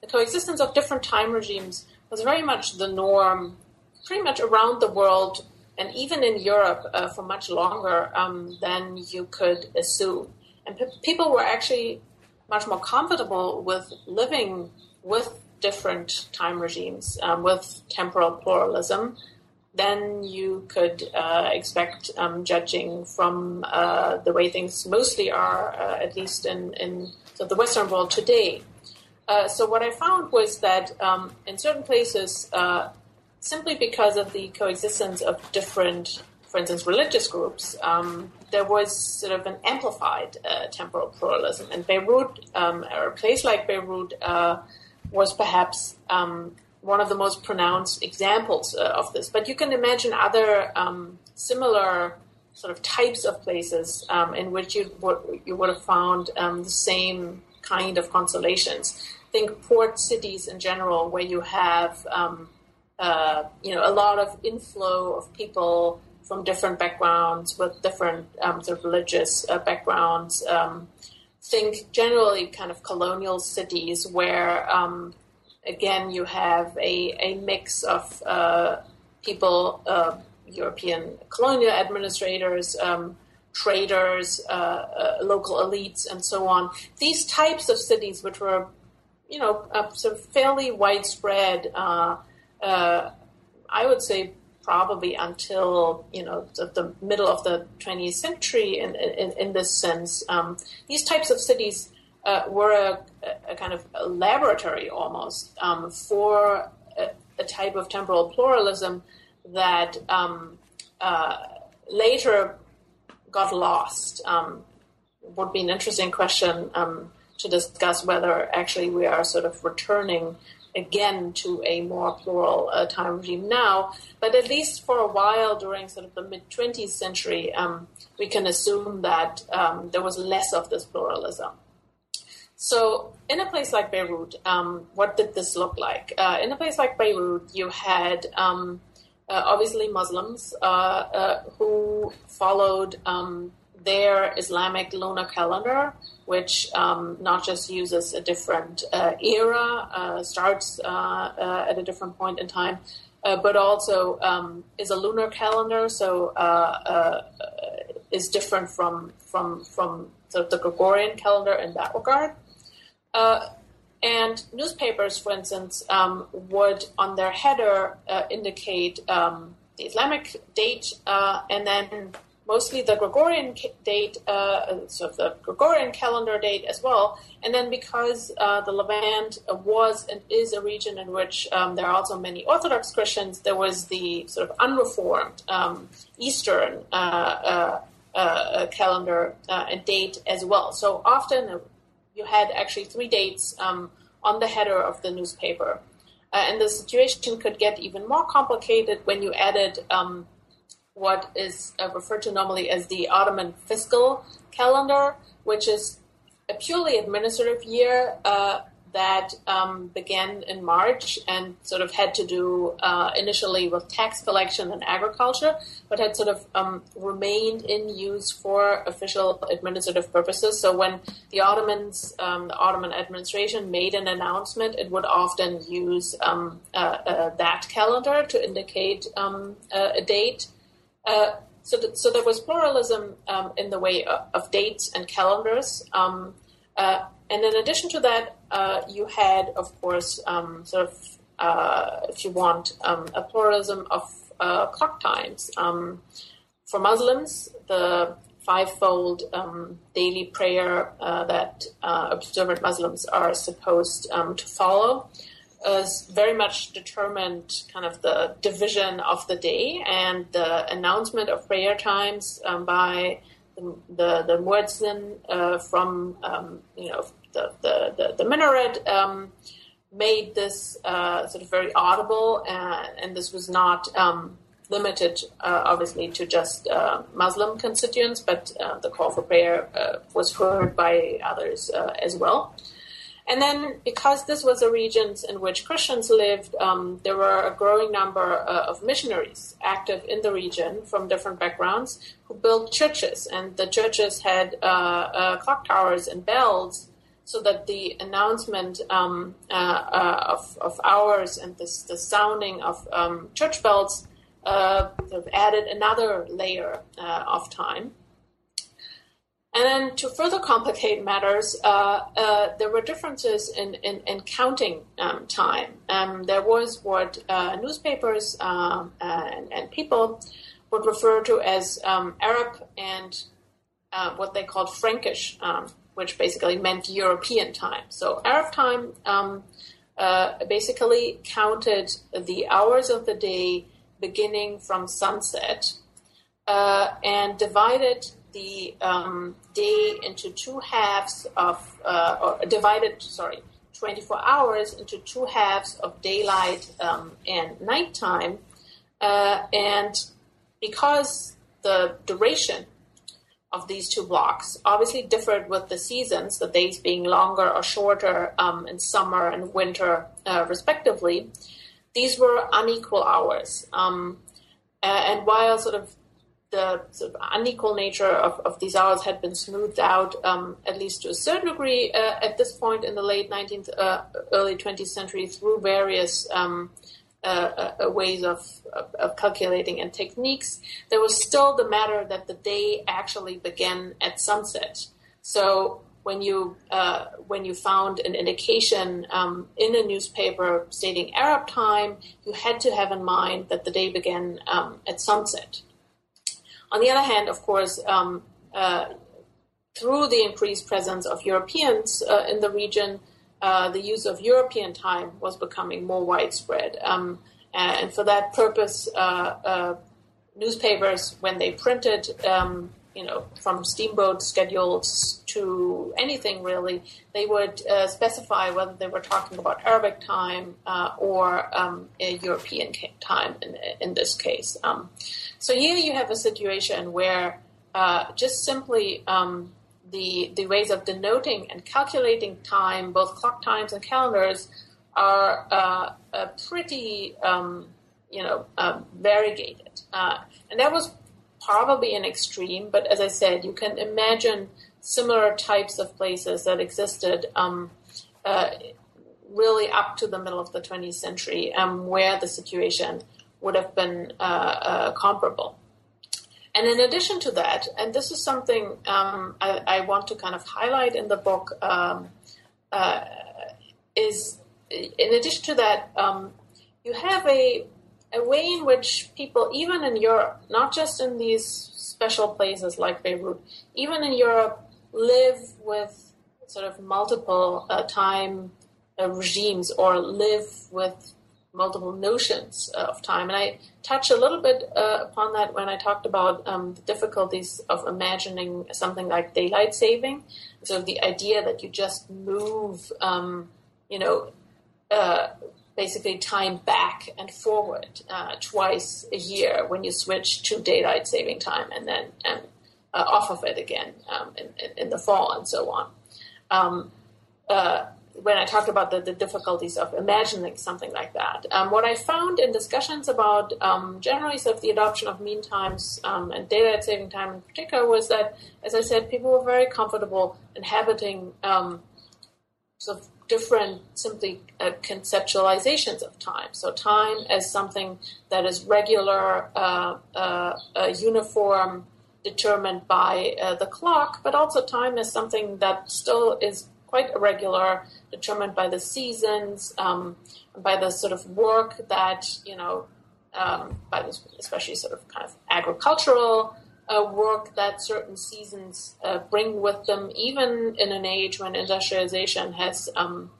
the coexistence of different time regimes was very much the norm pretty much around the world and even in Europe uh, for much longer um, than you could assume. And pe- people were actually much more comfortable with living with different time regimes, um, with temporal pluralism, than you could uh, expect, um, judging from uh, the way things mostly are, uh, at least in, in the Western world today. Uh, so what I found was that um, in certain places, uh, simply because of the coexistence of different, for instance, religious groups, um, there was sort of an amplified uh, temporal pluralism. And Beirut, um, or a place like Beirut, was perhaps um, one of the most pronounced examples uh, of this. But you can imagine other um, similar sort of types of places um, in which you would, you would have found um, the same kind of constellations. Think port cities in general, where you have um, uh, you know a lot of inflow of people from different backgrounds with different um, sort of religious uh, backgrounds. Um, think generally kind of colonial cities where again, you have a, a mix of uh, people, uh, European colonial administrators, um, traders, uh, uh, local elites, and so on. These types of cities, which were, you know, sort of fairly widespread, uh, I would say probably until you know the, the, middle of the 20th century in, in, in this sense. Um, these types of cities uh, were a, a, kind of a laboratory almost um, for a, a, type of temporal pluralism that um, uh, later got lost. Um, would be an interesting question um, to discuss whether actually we are sort of returning again to a more plural uh, time regime now. But at least for a while during sort of the mid 20th century, um, we can assume that um, there was less of this pluralism. So, in a place like Beirut, um, what did this look like? Uh, in a place like Beirut, you had um, uh, obviously Muslims uh, uh who followed um, their Islamic lunar calendar, which um, not just uses a different uh, era, uh, starts at a different point in time, but also um, is a lunar calendar, so is different from from from of the Gregorian calendar in that regard. Uh, and newspapers, for instance, um, would on their header uh, indicate um, the Islamic date uh, and then mostly the Gregorian date, uh, so the Gregorian calendar date as well. And then because uh, the Levant was and is a region in which um, there are also many Orthodox Christians, there was the sort of unreformed um, Eastern uh, calendar and date as well. So often you had actually three dates um, on the header of the newspaper. Uh, and the situation could get even more complicated when you added um, what is uh, referred to normally as the Ottoman fiscal calendar, which is a purely administrative year uh, that um, began in March and sort of had to do uh, initially with tax collection and agriculture, but had sort of um, remained in use for official administrative purposes. So when the Ottomans, um, the Ottoman administration made an announcement, it would often use um, uh, uh, that calendar to indicate um, a date. Uh, so, th- so there was pluralism um, in the way of, of dates and calendars. Uh, and in addition to that, uh, you had, of course, um, sort of, uh, if you want, um, a pluralism of uh, clock times. Um, for Muslims, the fivefold um, daily prayer uh, that uh, observant Muslims are supposed um, to follow is very much determined kind of the division of the day and the announcement of prayer times um, by the the, the muezzin from you know the the the, the minaret um, made this uh, sort of very audible and, and this was not um, limited uh, obviously to just uh, Muslim constituents but uh, the call for prayer uh, was heard by others as well. And then, because this was a region in which Christians lived, um, there were a growing number uh, of missionaries active in the region from different backgrounds who built churches. And the churches had uh, uh, clock towers and bells so that the announcement um, uh, uh, of, of, hours and this, the sounding of um, church bells uh, added another layer of time. And then to further complicate matters, uh, uh, there were differences in, in, in counting um, time. Um, there was what uh, newspapers um, and, and, people would refer to as um, Arab and uh, what they called Frankish, which basically meant European time. So Arab time um, uh, basically counted the hours of the day beginning from sunset uh, and divided the um, day into two halves of, uh, or divided, sorry, 24 hours into two halves of daylight um, and nighttime. Uh, and because the duration of these two blocks obviously differed with the seasons, the days being longer or shorter um, in summer and winter, uh, respectively, these were unequal hours. Um, and while sort of the sort of unequal nature of, of these hours had been smoothed out, um, at least to a certain degree, uh, at this point in the late 19th, uh, early 20th century, through various um, uh, uh, ways of, of, of, calculating and techniques. There was still the matter that the day actually began at sunset. So when you uh, when you found an indication um, in a newspaper stating Arab time, you had to have in mind that the day began um, at sunset. On the other hand, of course, um, uh, through the increased presence of Europeans uh, in the region, uh, the use of European time was becoming more widespread. Um, and for that purpose, uh, uh, newspapers, when they printed, um, you know, from steamboat schedules to anything really, they would uh, specify whether they were talking about Arabic time or um, European time in, in this case. Um, so here you have a situation where uh, just simply um, the the ways of denoting and calculating time, both clock times and calendars, are uh, uh, pretty um, you know um, variegated, uh, and that was probably an extreme. But as I said, you can imagine similar types of places that existed. Um, uh, really, up to the middle of the 20th century, um, where the situation would have been uh, uh, comparable. And in addition to that, and this is something um, I, I, want to kind of highlight in the book, um, uh, is in addition to that, um, you have a, a way in which people, even in Europe, not just in these special places like Beirut, even in Europe, live with sort of multiple uh, time uh, regimes or live with multiple notions uh, of time. And I touched a little bit uh, upon that when I talked about um, the difficulties of imagining something like daylight saving. So the idea that you just move, um, you know, uh, basically time back and forward uh, twice a year when you switch to daylight saving time and then and uh, off of it again um, in, in, the fall and so on. When I talked about the, the, difficulties of imagining something like that. Um, what I found in discussions about um, generally sort of the adoption of mean times um, and daylight saving time in particular was that, as I said, people were very comfortable inhabiting um, sort of different simply uh, conceptualizations of time. So time as something that is regular, uh, uh, uniform, determined by uh, the clock, but also time as something that still is quite irregular, determined by the seasons, um, by the sort of work that you know, um, by the especially sort of kind of agricultural uh, work that certain seasons uh, bring with them, even in an age when industrialization has um,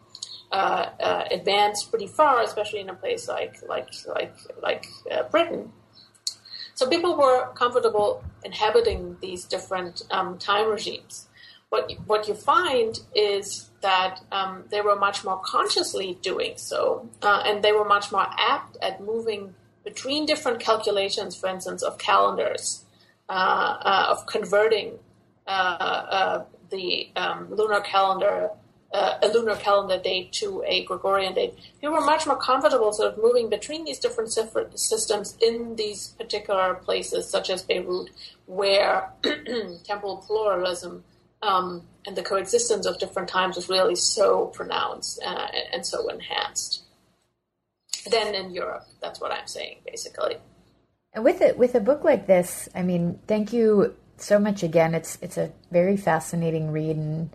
uh, uh advanced pretty far, especially in a place like like like like uh, Britain. So people were comfortable inhabiting these different um, time regimes. What you, what you find is that um, they were much more consciously doing so, uh, and they were much more apt at moving between different calculations, for instance, of calendars, uh, uh, of converting uh, uh, the um, lunar calendar, uh, a lunar calendar date to a Gregorian date. They were much more comfortable sort of moving between these different systems in these particular places, such as Beirut, where <clears throat> temporal pluralism um, and the coexistence of different times was really so pronounced uh, and so enhanced Then in Europe. That's what I'm saying, basically. And with it, with a book like this, I mean, thank you so much again. It's it's a very fascinating read, and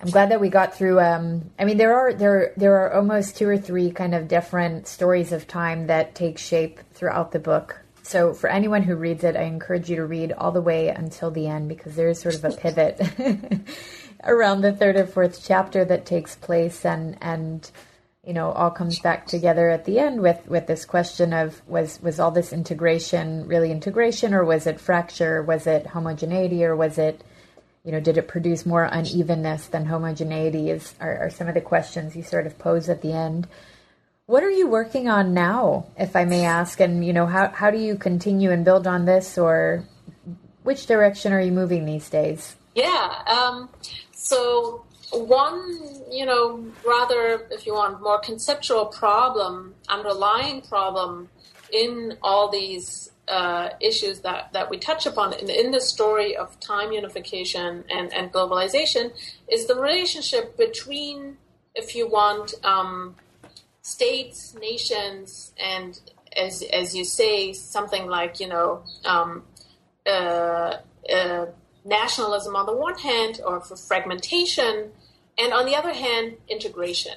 I'm glad that we got through. Um, I mean, there are there there are almost two or three kind of different stories of time that take shape throughout the book. So for anyone who reads it, I encourage you to read all the way until the end because there is sort of a pivot <laughs> around the third or fourth chapter that takes place and and you know all comes back together at the end with with this question of was was all this integration really integration or was it fracture? Was it homogeneity or was it you know did it produce more unevenness than homogeneity is are, are some of the questions you sort of pose at the end what are you working on now, if I may ask? And you know, how how do you continue and build on this, or which direction are you moving these days? Yeah. Um, so one, you know, rather, if you want, more conceptual problem, underlying problem in all these uh, issues that, that we touch upon in, in the story of time unification and, and globalization is the relationship between, if you want, um, states, nations, and as as you say, something like you know um, uh, uh, nationalism on the one hand, or for fragmentation, and on the other hand, integration.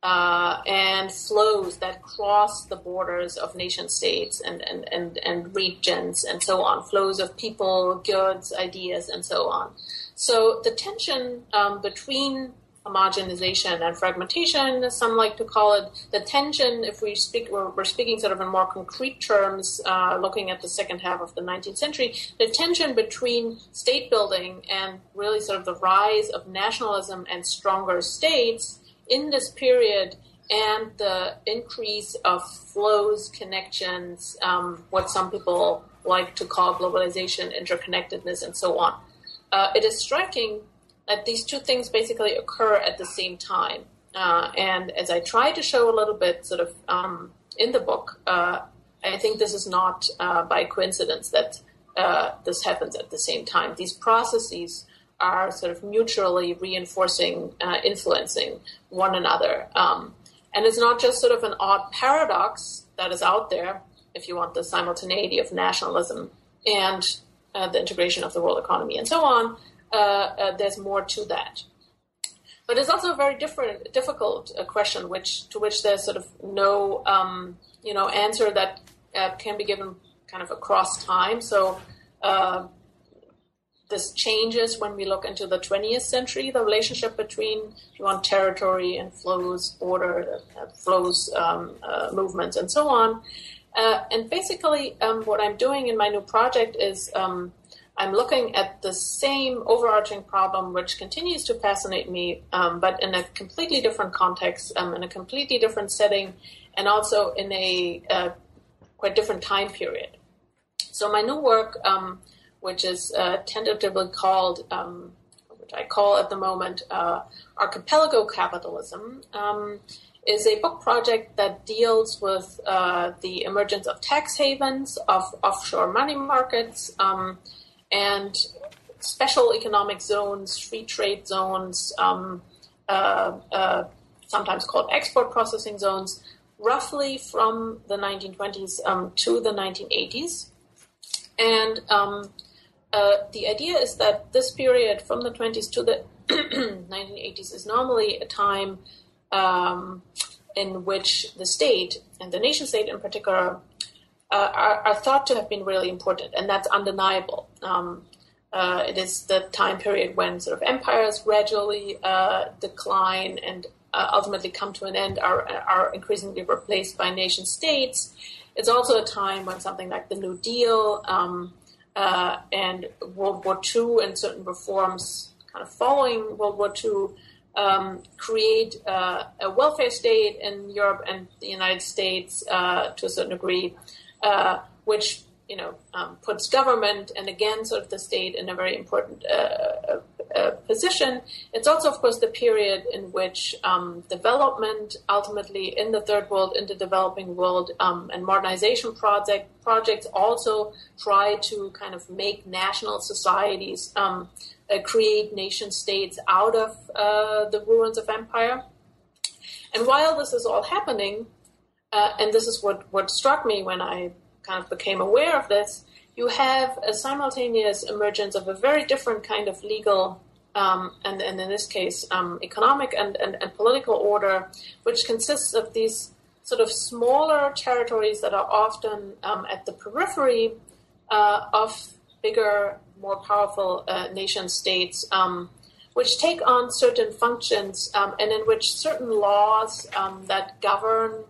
Uh, and flows that cross the borders of nation states and, and, and, and regions and so on, flows of people, goods, ideas, and so on. So the tension um, between homogenization and fragmentation, some like to call it the tension. If we speak, we're, we're speaking sort of in more concrete terms, uh, looking at the second half of the 19th century, the tension between state building and really sort of the rise of nationalism and stronger states in this period and the increase of flows, connections, um, what some people like to call globalization, interconnectedness, and so on. Uh, it is striking that these two things basically occur at the same time. Uh, and as I try to show a little bit, sort of um, in the book, uh, I think this is not uh, by coincidence that uh, this happens at the same time. These processes are sort of mutually reinforcing, uh, influencing one another. Um, and it's not just sort of an odd paradox that is out there, if you want the simultaneity of nationalism and uh, the integration of the world economy and so on, there's more to that. But it's also a very different, difficult uh, question, which to which there's sort of no, um, you know, answer that can be given kind of across time. So this changes when we look into the 20th century, the relationship between, you want, territory and flows, order uh, flows, um, uh, movements, and so on. Uh, and basically, um, what I'm doing in my new project is um, I'm looking at the same overarching problem, which continues to fascinate me, um, but in a completely different context, um, in a completely different setting, and also in a uh, quite different time period. So my new work, um, which is uh, tentatively called, um, which I call at the moment, uh, Archipelago Capitalism, um, is a book project that deals with uh, the emergence of tax havens, of offshore money markets, um, and special economic zones, free trade zones, um, uh, uh, sometimes called export processing zones, roughly from the 1920s um, to the 1980s. And um, uh, the idea is that this period from the 20s to the <clears throat> 1980s is normally a time um, in which the state, and the nation state in particular, uh, are, are, thought to have been really important, and that's undeniable. Um, uh, it is the time period when sort of empires gradually uh, decline and uh, ultimately come to an end, are, are increasingly replaced by nation states. It's also a time when something like the New Deal um, uh, and World War II and certain reforms kind of following World War II um, create uh, a welfare state in Europe and the United States uh, to a certain degree, uh, which you know um, puts government and again sort of the state in a very important uh, uh, uh, position. It's also, of course, the period in which um, development, ultimately in the third world, in the developing world, um, and modernization project projects also try to kind of make national societies um, uh, create nation states out of uh, the ruins of empire. And while this is all happening, uh, and this is what, what struck me when I kind of became aware of this, you have a simultaneous emergence of a very different kind of legal um, and, and, in this case, um, economic and, and, and, political order, which consists of these sort of smaller territories that are often um, at the periphery uh, of bigger more powerful uh, nation states, um, which take on certain functions um, and in which certain laws um, that govern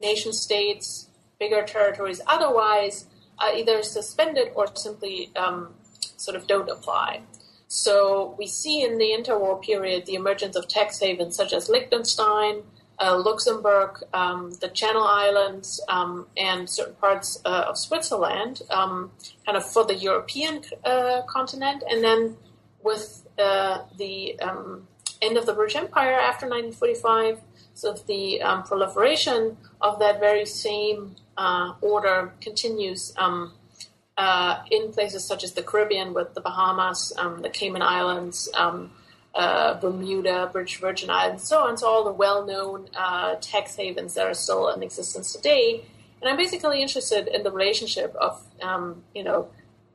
nation states, bigger territories otherwise, are either suspended or simply um, sort of don't apply. So we see in the interwar period the emergence of tax havens such as Liechtenstein, uh, Luxembourg, um, the Channel Islands, um, and certain parts uh, of Switzerland, um, kind of for the European uh, continent. And then with uh, the um, end of the British Empire after 1945, so the um, proliferation of that very same uh, order continues. Um, uh, in places such as the Caribbean with the Bahamas, the Cayman Islands, uh, Bermuda, British Virgin Islands, so on. So all the well-known uh, tax havens that are still in existence today. And I'm basically interested in the relationship of, um, you know,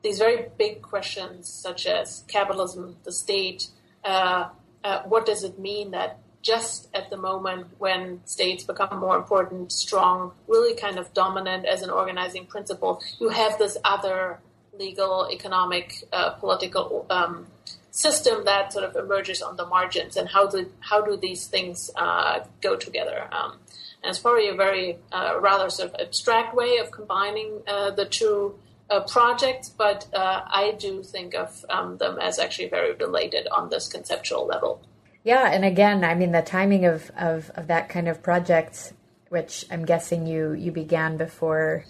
these very big questions such as capitalism, the state. Uh, uh, what does it mean that just at the moment when states become more important, strong, really kind of dominant as an organizing principle, you have this other legal, economic, uh, political um, system that sort of emerges on the margins, and how do how do these things uh, go together? Um, and it's probably a very uh, rather sort of abstract way of combining uh, the two uh, projects, but uh, I do think of um, them as actually very related on this conceptual level. Yeah, and again, I mean the timing of, of, of that kind of project, which I'm guessing you you began before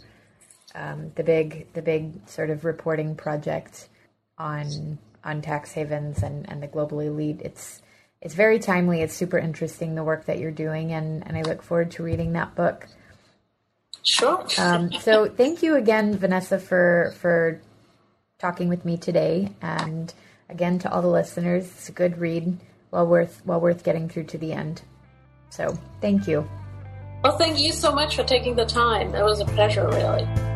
um, the big the big sort of reporting project on on tax havens and, and the global elite. It's it's very timely. It's super interesting the work that you're doing, and, and I look forward to reading that book. Sure. Um, so thank you again, Vanessa, for for talking with me today, and again to all the listeners. It's a good read, well worth well worth getting through to the end. So thank you. Well, thank you so much for taking the time. It was a pleasure, really.